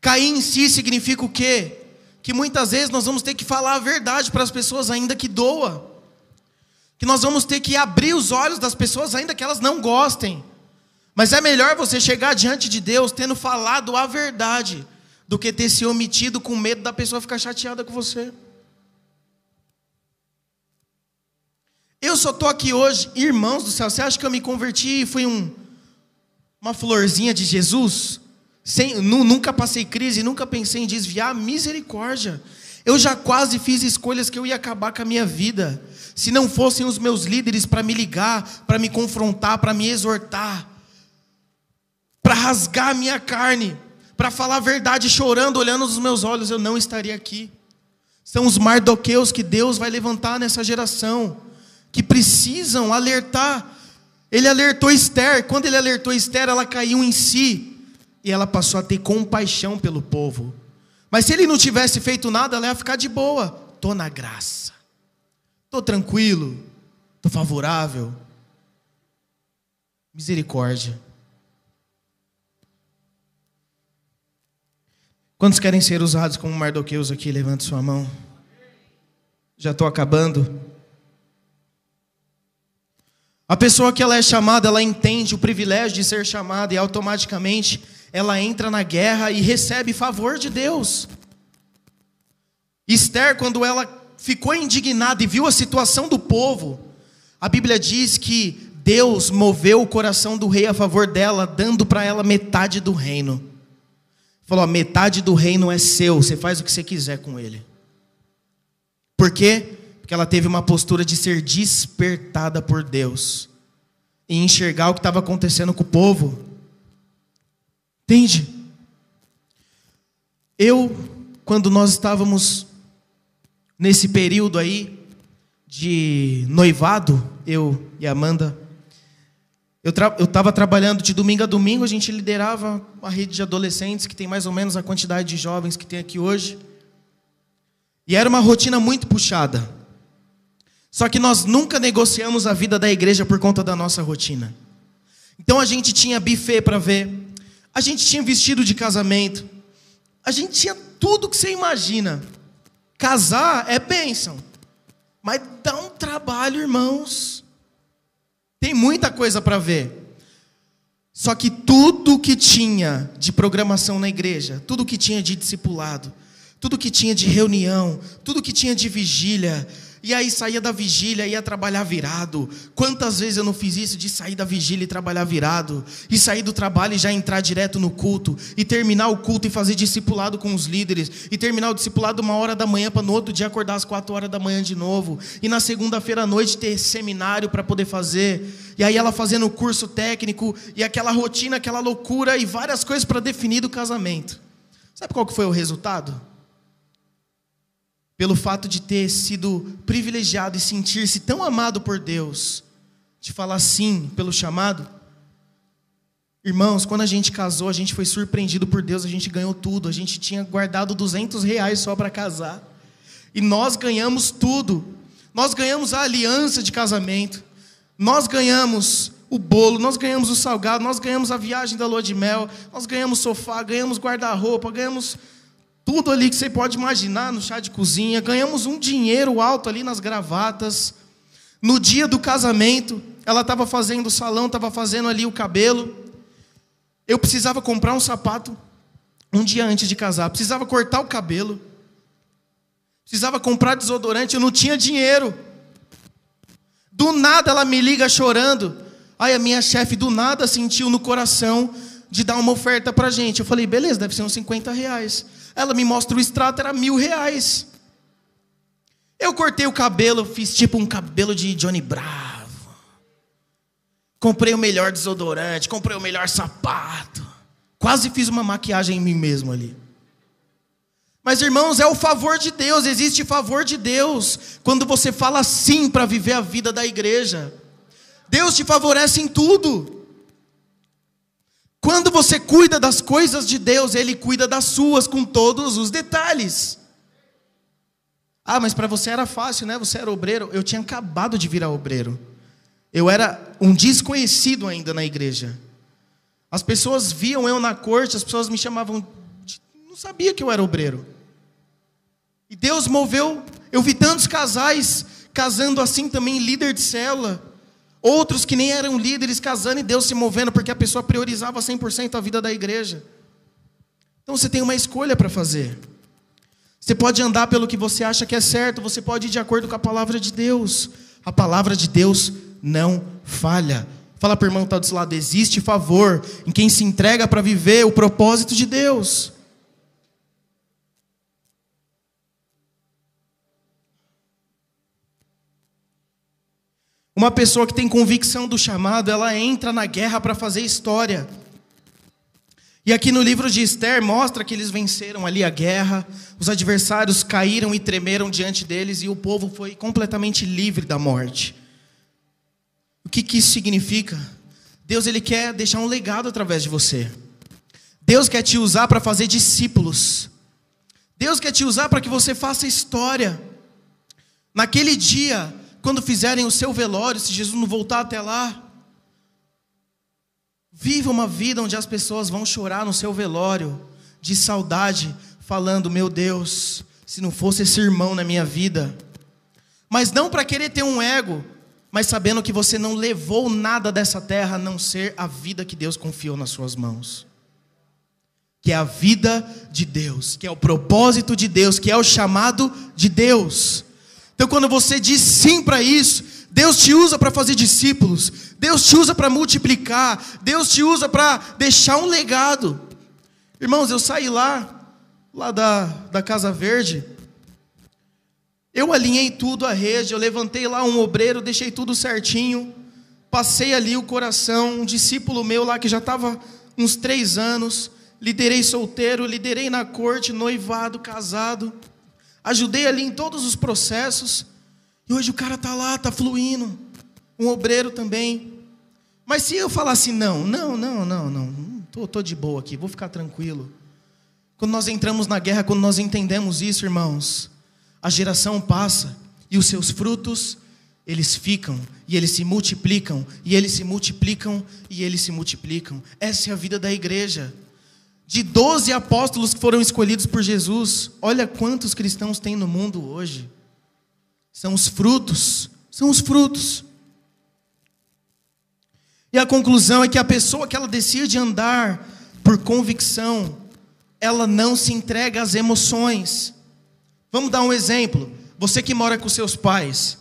Cair em si significa o quê? Que muitas vezes nós vamos ter que falar a verdade para as pessoas, ainda que doa que nós vamos ter que abrir os olhos das pessoas, ainda que elas não gostem. Mas é melhor você chegar diante de Deus tendo falado a verdade, do que ter se omitido com medo da pessoa ficar chateada com você. Eu só estou aqui hoje, irmãos do céu, você acha que eu me converti e fui um, uma florzinha de Jesus? Sem, nunca passei crise, nunca pensei em desviar, misericórdia. Eu já quase fiz escolhas que eu ia acabar com a minha vida. Se não fossem os meus líderes para me ligar, para me confrontar, para me exortar, para rasgar a minha carne, para falar a verdade chorando, olhando nos meus olhos, eu não estaria aqui. São os mardoqueus que Deus vai levantar nessa geração, que precisam alertar. Ele alertou Esther, quando ele alertou Esther, ela caiu em si e ela passou a ter compaixão pelo povo. Mas se ele não tivesse feito nada, ela ia ficar de boa. Estou na graça. Estou tranquilo. Estou favorável. Misericórdia. Quantos querem ser usados como Mardoqueus aqui? Levante sua mão. Já estou acabando. A pessoa que ela é chamada, ela entende o privilégio de ser chamada e automaticamente ela entra na guerra e recebe favor de Deus. Esther, quando ela ficou indignada e viu a situação do povo, a Bíblia diz que Deus moveu o coração do rei a favor dela, dando para ela metade do reino. Falou: metade do reino é seu, você faz o que você quiser com ele. Por quê? Porque ela teve uma postura de ser despertada por Deus e enxergar o que estava acontecendo com o povo. Entende? Eu, quando nós estávamos nesse período aí de noivado, eu e Amanda, eu estava trabalhando de domingo a domingo, a gente liderava uma rede de adolescentes que tem mais ou menos a quantidade de jovens que tem aqui hoje. E era uma rotina muito puxada. Só que nós nunca negociamos a vida da igreja por conta da nossa rotina. Então a gente tinha buffet para ver, a gente tinha vestido de casamento. A gente tinha tudo que você imagina. Casar é bênção. Mas dá um trabalho, irmãos. Tem muita coisa para ver. Só que tudo que tinha de programação na igreja, tudo que tinha de discipulado, tudo que tinha de reunião, tudo que tinha de vigília, e aí saía da vigília, ia trabalhar virado. Quantas vezes eu não fiz isso de sair da vigília e trabalhar virado? E sair do trabalho e já entrar direto no culto. E terminar o culto e fazer discipulado com os líderes. E terminar o discipulado uma hora da manhã para no outro dia acordar às quatro horas da manhã de novo. E na segunda-feira à noite ter seminário para poder fazer. E aí ela fazendo o curso técnico. E aquela rotina, aquela loucura e várias coisas para definir o casamento. Sabe qual que foi o resultado? Pelo fato de ter sido privilegiado e sentir-se tão amado por Deus, de falar sim pelo chamado. Irmãos, quando a gente casou, a gente foi surpreendido por Deus, a gente ganhou tudo. A gente tinha guardado 200 reais só para casar. E nós ganhamos tudo. Nós ganhamos a aliança de casamento. Nós ganhamos o bolo, nós ganhamos o salgado, nós ganhamos a viagem da lua de mel, nós ganhamos sofá, ganhamos guarda-roupa, ganhamos tudo ali que você pode imaginar no chá de cozinha. Ganhamos um dinheiro alto ali nas gravatas. No dia do casamento, ela estava fazendo o salão, estava fazendo ali o cabelo. Eu precisava comprar um sapato um dia antes de casar, precisava cortar o cabelo, precisava comprar desodorante, eu não tinha dinheiro. Do nada ela me liga chorando. Aí a minha chefe do nada sentiu no coração de dar uma oferta pra gente. Eu falei, beleza, deve ser uns 50 reais. Ela me mostra o extrato, era mil reais. Eu cortei o cabelo, fiz tipo um cabelo de Johnny Bravo. Comprei o melhor desodorante, comprei o melhor sapato. Quase fiz uma maquiagem em mim mesmo ali. Mas irmãos, é o favor de Deus, existe favor de Deus quando você fala sim para viver a vida da igreja. Deus te favorece em tudo. Quando você cuida das coisas de Deus, Ele cuida das suas com todos os detalhes. Ah, mas para você era fácil, né? Você era obreiro. Eu tinha acabado de virar obreiro. Eu era um desconhecido ainda na igreja. As pessoas viam eu na corte, as pessoas me chamavam. De... Não sabia que eu era obreiro. E Deus moveu. Eu vi tantos casais casando assim também, líder de célula. Outros que nem eram líderes casando e Deus se movendo, porque a pessoa priorizava 100% a vida da igreja. Então você tem uma escolha para fazer. Você pode andar pelo que você acha que é certo, você pode ir de acordo com a palavra de Deus. A palavra de Deus não falha. Fala para o irmão que está do seu lado: existe favor em quem se entrega para viver o propósito de Deus. Uma pessoa que tem convicção do chamado, ela entra na guerra para fazer história. E aqui no livro de Esther mostra que eles venceram ali a guerra, os adversários caíram e tremeram diante deles e o povo foi completamente livre da morte. O que, que isso significa? Deus ele quer deixar um legado através de você. Deus quer te usar para fazer discípulos. Deus quer te usar para que você faça história. Naquele dia, quando fizerem o seu velório, se Jesus não voltar até lá, viva uma vida onde as pessoas vão chorar no seu velório, de saudade, falando: Meu Deus, se não fosse esse irmão na minha vida. Mas não para querer ter um ego, mas sabendo que você não levou nada dessa terra a não ser a vida que Deus confiou nas suas mãos. Que é a vida de Deus, que é o propósito de Deus, que é o chamado de Deus. Então, quando você diz sim para isso, Deus te usa para fazer discípulos, Deus te usa para multiplicar, Deus te usa para deixar um legado. Irmãos, eu saí lá, lá da, da Casa Verde, eu alinhei tudo a rede, eu levantei lá um obreiro, deixei tudo certinho, passei ali o coração, um discípulo meu lá que já estava uns três anos, liderei solteiro, liderei na corte, noivado, casado ajudei ali em todos os processos, e hoje o cara está lá, está fluindo, um obreiro também. Mas se eu falasse não, não, não, não, não, tô, tô de boa aqui, vou ficar tranquilo. Quando nós entramos na guerra, quando nós entendemos isso, irmãos, a geração passa e os seus frutos eles ficam e eles se multiplicam e eles se multiplicam e eles se multiplicam. Essa é a vida da igreja de 12 apóstolos que foram escolhidos por Jesus, olha quantos cristãos tem no mundo hoje. São os frutos, são os frutos. E a conclusão é que a pessoa que ela decide andar por convicção, ela não se entrega às emoções. Vamos dar um exemplo. Você que mora com seus pais.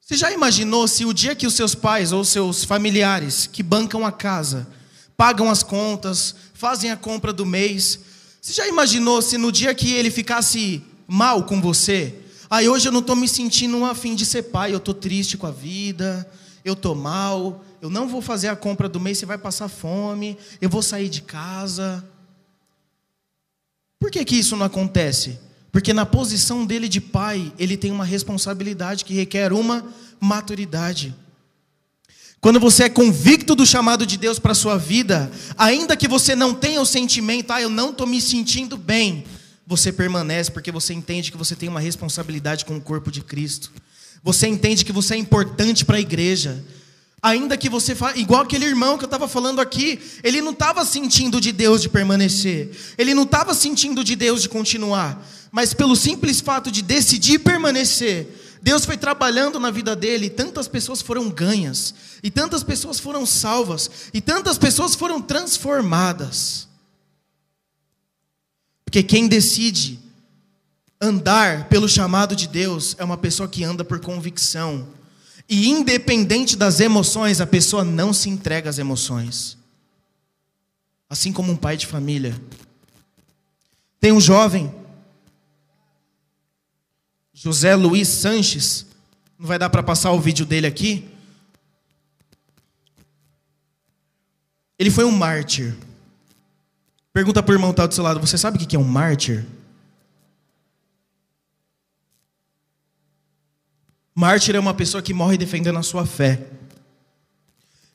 Você já imaginou se o dia que os seus pais ou seus familiares que bancam a casa, pagam as contas, fazem a compra do mês. Você já imaginou se no dia que ele ficasse mal com você? Aí ah, hoje eu não estou me sentindo afim de ser pai, eu estou triste com a vida, eu estou mal, eu não vou fazer a compra do mês, você vai passar fome, eu vou sair de casa. Por que, que isso não acontece? Porque na posição dele de pai, ele tem uma responsabilidade que requer uma maturidade. Quando você é convicto do chamado de Deus para a sua vida, ainda que você não tenha o sentimento, ah, eu não estou me sentindo bem, você permanece porque você entende que você tem uma responsabilidade com o corpo de Cristo. Você entende que você é importante para a igreja. Ainda que você faça, igual aquele irmão que eu estava falando aqui, ele não estava sentindo de Deus de permanecer, ele não estava sentindo de Deus de continuar, mas pelo simples fato de decidir permanecer, Deus foi trabalhando na vida dele, e tantas pessoas foram ganhas, e tantas pessoas foram salvas, e tantas pessoas foram transformadas. Porque quem decide andar pelo chamado de Deus é uma pessoa que anda por convicção. E independente das emoções, a pessoa não se entrega às emoções. Assim como um pai de família. Tem um jovem, José Luiz Sanches, não vai dar para passar o vídeo dele aqui. Ele foi um mártir. Pergunta para o irmão que está do seu lado: Você sabe o que é um mártir? Mártir é uma pessoa que morre defendendo a sua fé.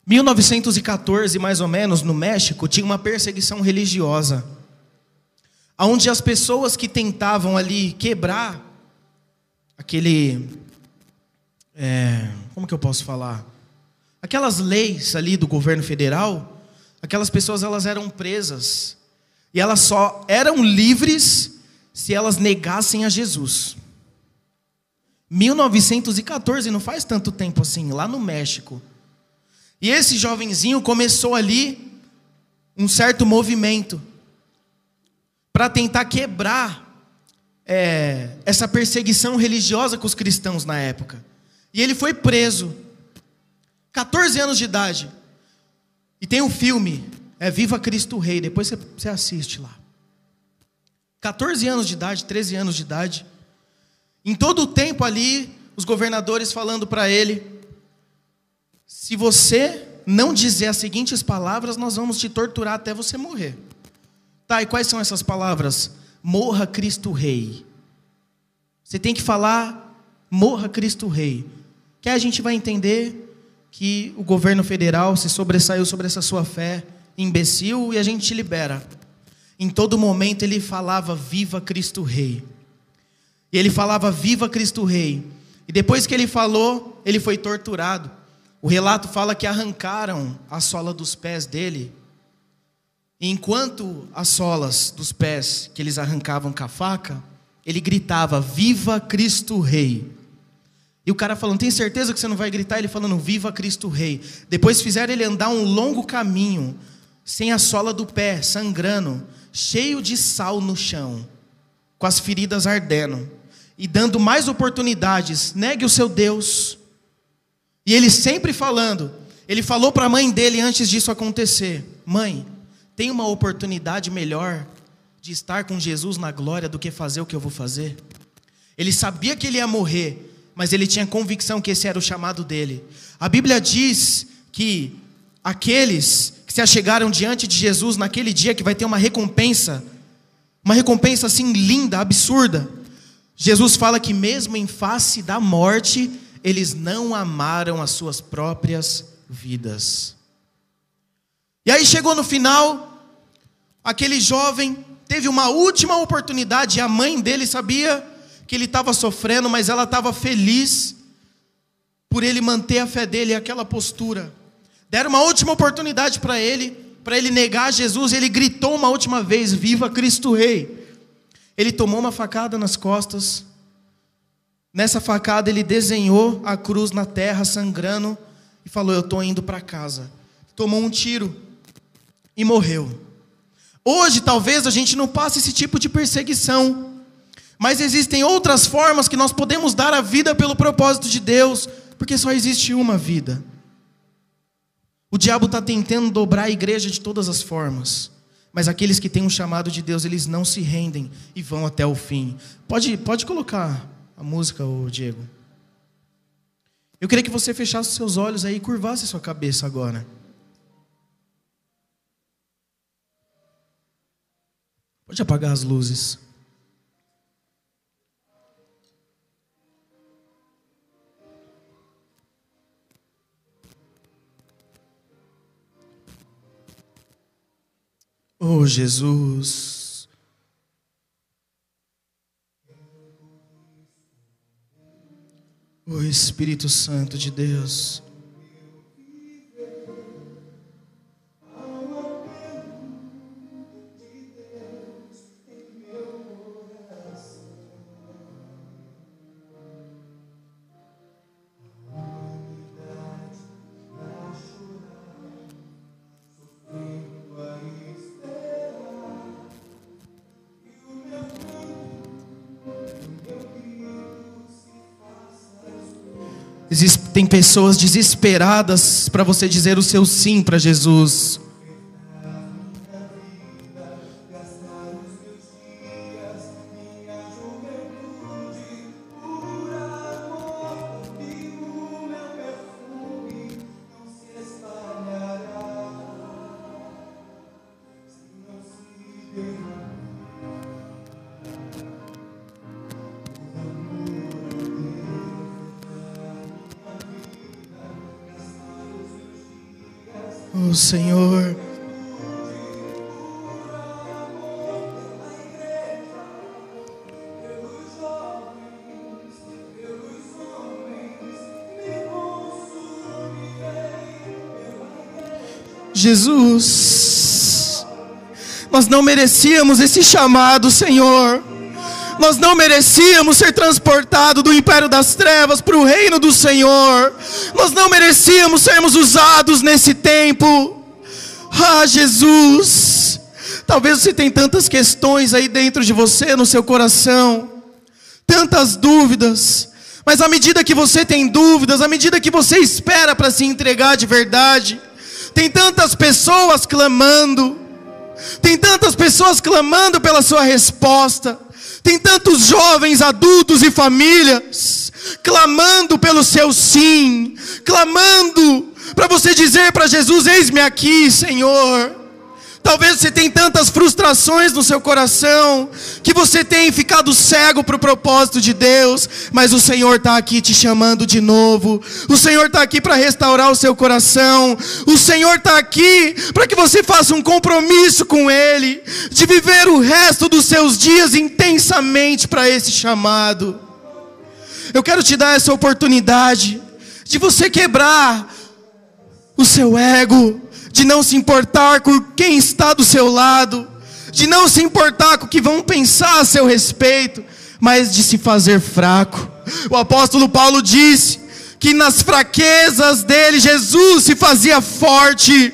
1914, mais ou menos, no México, tinha uma perseguição religiosa, onde as pessoas que tentavam ali quebrar aquele, é, como que eu posso falar, aquelas leis ali do governo federal, aquelas pessoas elas eram presas e elas só eram livres se elas negassem a Jesus. 1914, não faz tanto tempo assim, lá no México. E esse jovenzinho começou ali um certo movimento para tentar quebrar é, essa perseguição religiosa com os cristãos na época. E ele foi preso, 14 anos de idade. E tem um filme, é Viva Cristo Rei, depois você, você assiste lá. 14 anos de idade, 13 anos de idade. Em todo o tempo ali, os governadores falando para ele: se você não dizer as seguintes palavras, nós vamos te torturar até você morrer. Tá, e quais são essas palavras? Morra Cristo Rei. Você tem que falar, morra Cristo Rei. Que a gente vai entender que o governo federal se sobressaiu sobre essa sua fé imbecil e a gente te libera. Em todo momento ele falava: Viva Cristo Rei. E ele falava: Viva Cristo Rei. E depois que ele falou, ele foi torturado. O relato fala que arrancaram a sola dos pés dele. E enquanto as solas dos pés que eles arrancavam com a faca, ele gritava: Viva Cristo Rei. E o cara falando: Tem certeza que você não vai gritar? Ele falando: Viva Cristo Rei. Depois fizeram ele andar um longo caminho, sem a sola do pé, sangrando, cheio de sal no chão, com as feridas ardendo e dando mais oportunidades. Negue o seu Deus. E ele sempre falando. Ele falou para a mãe dele antes disso acontecer: Mãe, tem uma oportunidade melhor de estar com Jesus na glória do que fazer o que eu vou fazer. Ele sabia que ele ia morrer, mas ele tinha convicção que esse era o chamado dele. A Bíblia diz que aqueles que se achegaram diante de Jesus naquele dia que vai ter uma recompensa, uma recompensa assim linda, absurda. Jesus fala que, mesmo em face da morte, eles não amaram as suas próprias vidas. E aí chegou no final, aquele jovem teve uma última oportunidade, e a mãe dele sabia que ele estava sofrendo, mas ela estava feliz por ele manter a fé dele, aquela postura. Deram uma última oportunidade para ele, para ele negar Jesus, ele gritou uma última vez: Viva Cristo Rei! Ele tomou uma facada nas costas. Nessa facada, ele desenhou a cruz na terra, sangrando, e falou: Eu estou indo para casa. Tomou um tiro e morreu. Hoje, talvez a gente não passe esse tipo de perseguição, mas existem outras formas que nós podemos dar a vida pelo propósito de Deus, porque só existe uma vida. O diabo está tentando dobrar a igreja de todas as formas. Mas aqueles que têm um chamado de Deus, eles não se rendem e vão até o fim. Pode, pode colocar a música, o Diego. Eu queria que você fechasse seus olhos aí e curvasse sua cabeça agora. Pode apagar as luzes. Oh Jesus. O Espírito Santo de Deus. Tem pessoas desesperadas para você dizer o seu sim para Jesus. Jesus, nós não merecíamos esse chamado, Senhor. Nós não merecíamos ser transportados do império das trevas para o reino do Senhor. Nós não merecíamos sermos usados nesse tempo. Ah, Jesus. Talvez você tenha tantas questões aí dentro de você, no seu coração, tantas dúvidas. Mas à medida que você tem dúvidas, à medida que você espera para se entregar de verdade, tem tantas pessoas clamando, tem tantas pessoas clamando pela sua resposta. Tem tantos jovens, adultos e famílias clamando pelo seu sim, clamando para você dizer para Jesus: Eis-me aqui, Senhor. Talvez você tenha tantas frustrações no seu coração, que você tenha ficado cego para o propósito de Deus, mas o Senhor está aqui te chamando de novo, o Senhor está aqui para restaurar o seu coração, o Senhor está aqui para que você faça um compromisso com Ele, de viver o resto dos seus dias intensamente para esse chamado. Eu quero te dar essa oportunidade de você quebrar o seu ego, de não se importar com quem está do seu lado, de não se importar com o que vão pensar a seu respeito, mas de se fazer fraco. O apóstolo Paulo disse que nas fraquezas dele Jesus se fazia forte.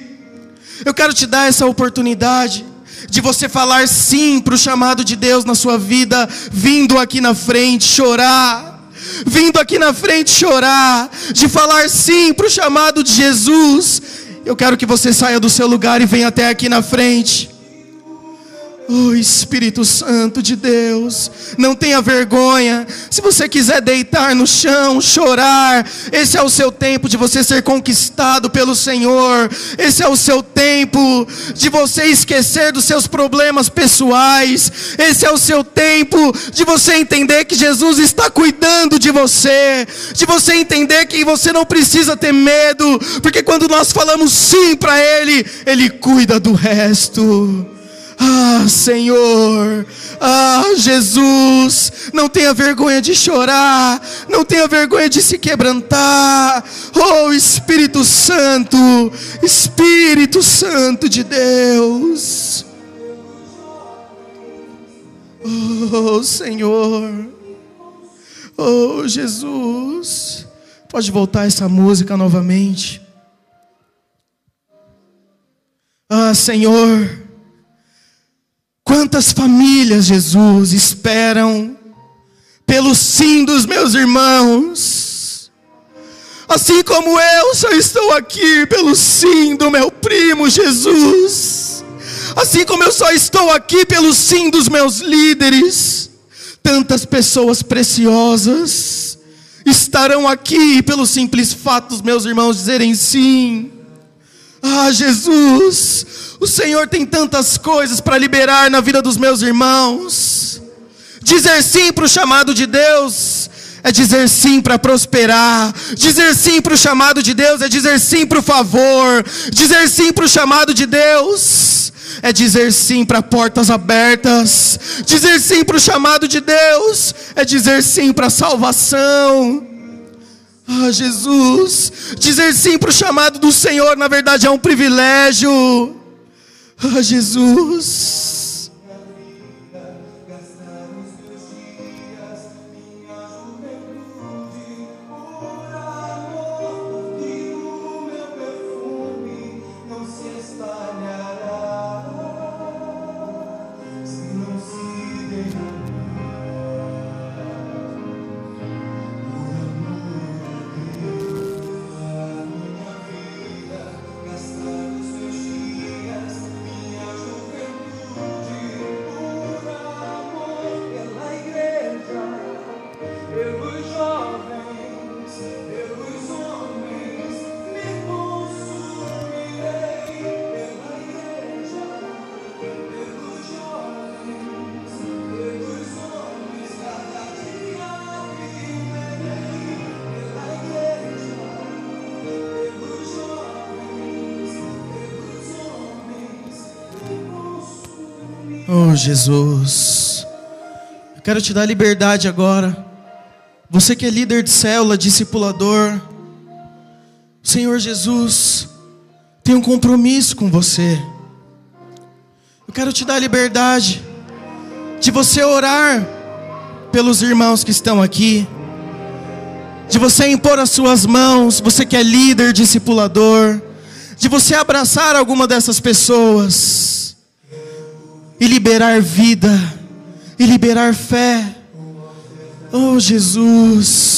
Eu quero te dar essa oportunidade de você falar sim para o chamado de Deus na sua vida, vindo aqui na frente chorar vindo aqui na frente chorar, de falar sim para o chamado de Jesus, eu quero que você saia do seu lugar e venha até aqui na frente. Oh Espírito Santo de Deus, não tenha vergonha. Se você quiser deitar no chão, chorar, esse é o seu tempo de você ser conquistado pelo Senhor. Esse é o seu tempo de você esquecer dos seus problemas pessoais. Esse é o seu tempo de você entender que Jesus está cuidando de você, de você entender que você não precisa ter medo, porque quando nós falamos sim para Ele, Ele cuida do resto. Ah, Senhor, ah, Jesus, não tenha vergonha de chorar, não tenha vergonha de se quebrantar. Oh, Espírito Santo, Espírito Santo de Deus. Oh, Senhor, oh, Jesus, pode voltar essa música novamente. Ah, Senhor. Quantas famílias, Jesus, esperam pelo sim dos meus irmãos. Assim como eu só estou aqui pelo sim do meu primo Jesus. Assim como eu só estou aqui pelo sim dos meus líderes. Tantas pessoas preciosas estarão aqui pelo simples fato dos meus irmãos dizerem sim. Ah, Jesus, o Senhor tem tantas coisas para liberar na vida dos meus irmãos. Dizer sim para o chamado de Deus é dizer sim para prosperar. Dizer sim para o chamado de Deus é dizer sim para o favor. Dizer sim para o chamado de Deus é dizer sim para portas abertas. Dizer sim para o chamado de Deus é dizer sim para salvação. Ah, Jesus, dizer sim para o chamado do Senhor, na verdade, é um privilégio. Ah, Jesus. Oh, Jesus. Eu quero te dar liberdade agora. Você que é líder de célula, discipulador. Senhor Jesus, tem um compromisso com você. Eu quero te dar liberdade de você orar pelos irmãos que estão aqui, de você impor as suas mãos, você que é líder, discipulador, de você abraçar alguma dessas pessoas e liberar vida, e liberar fé. Oh Jesus.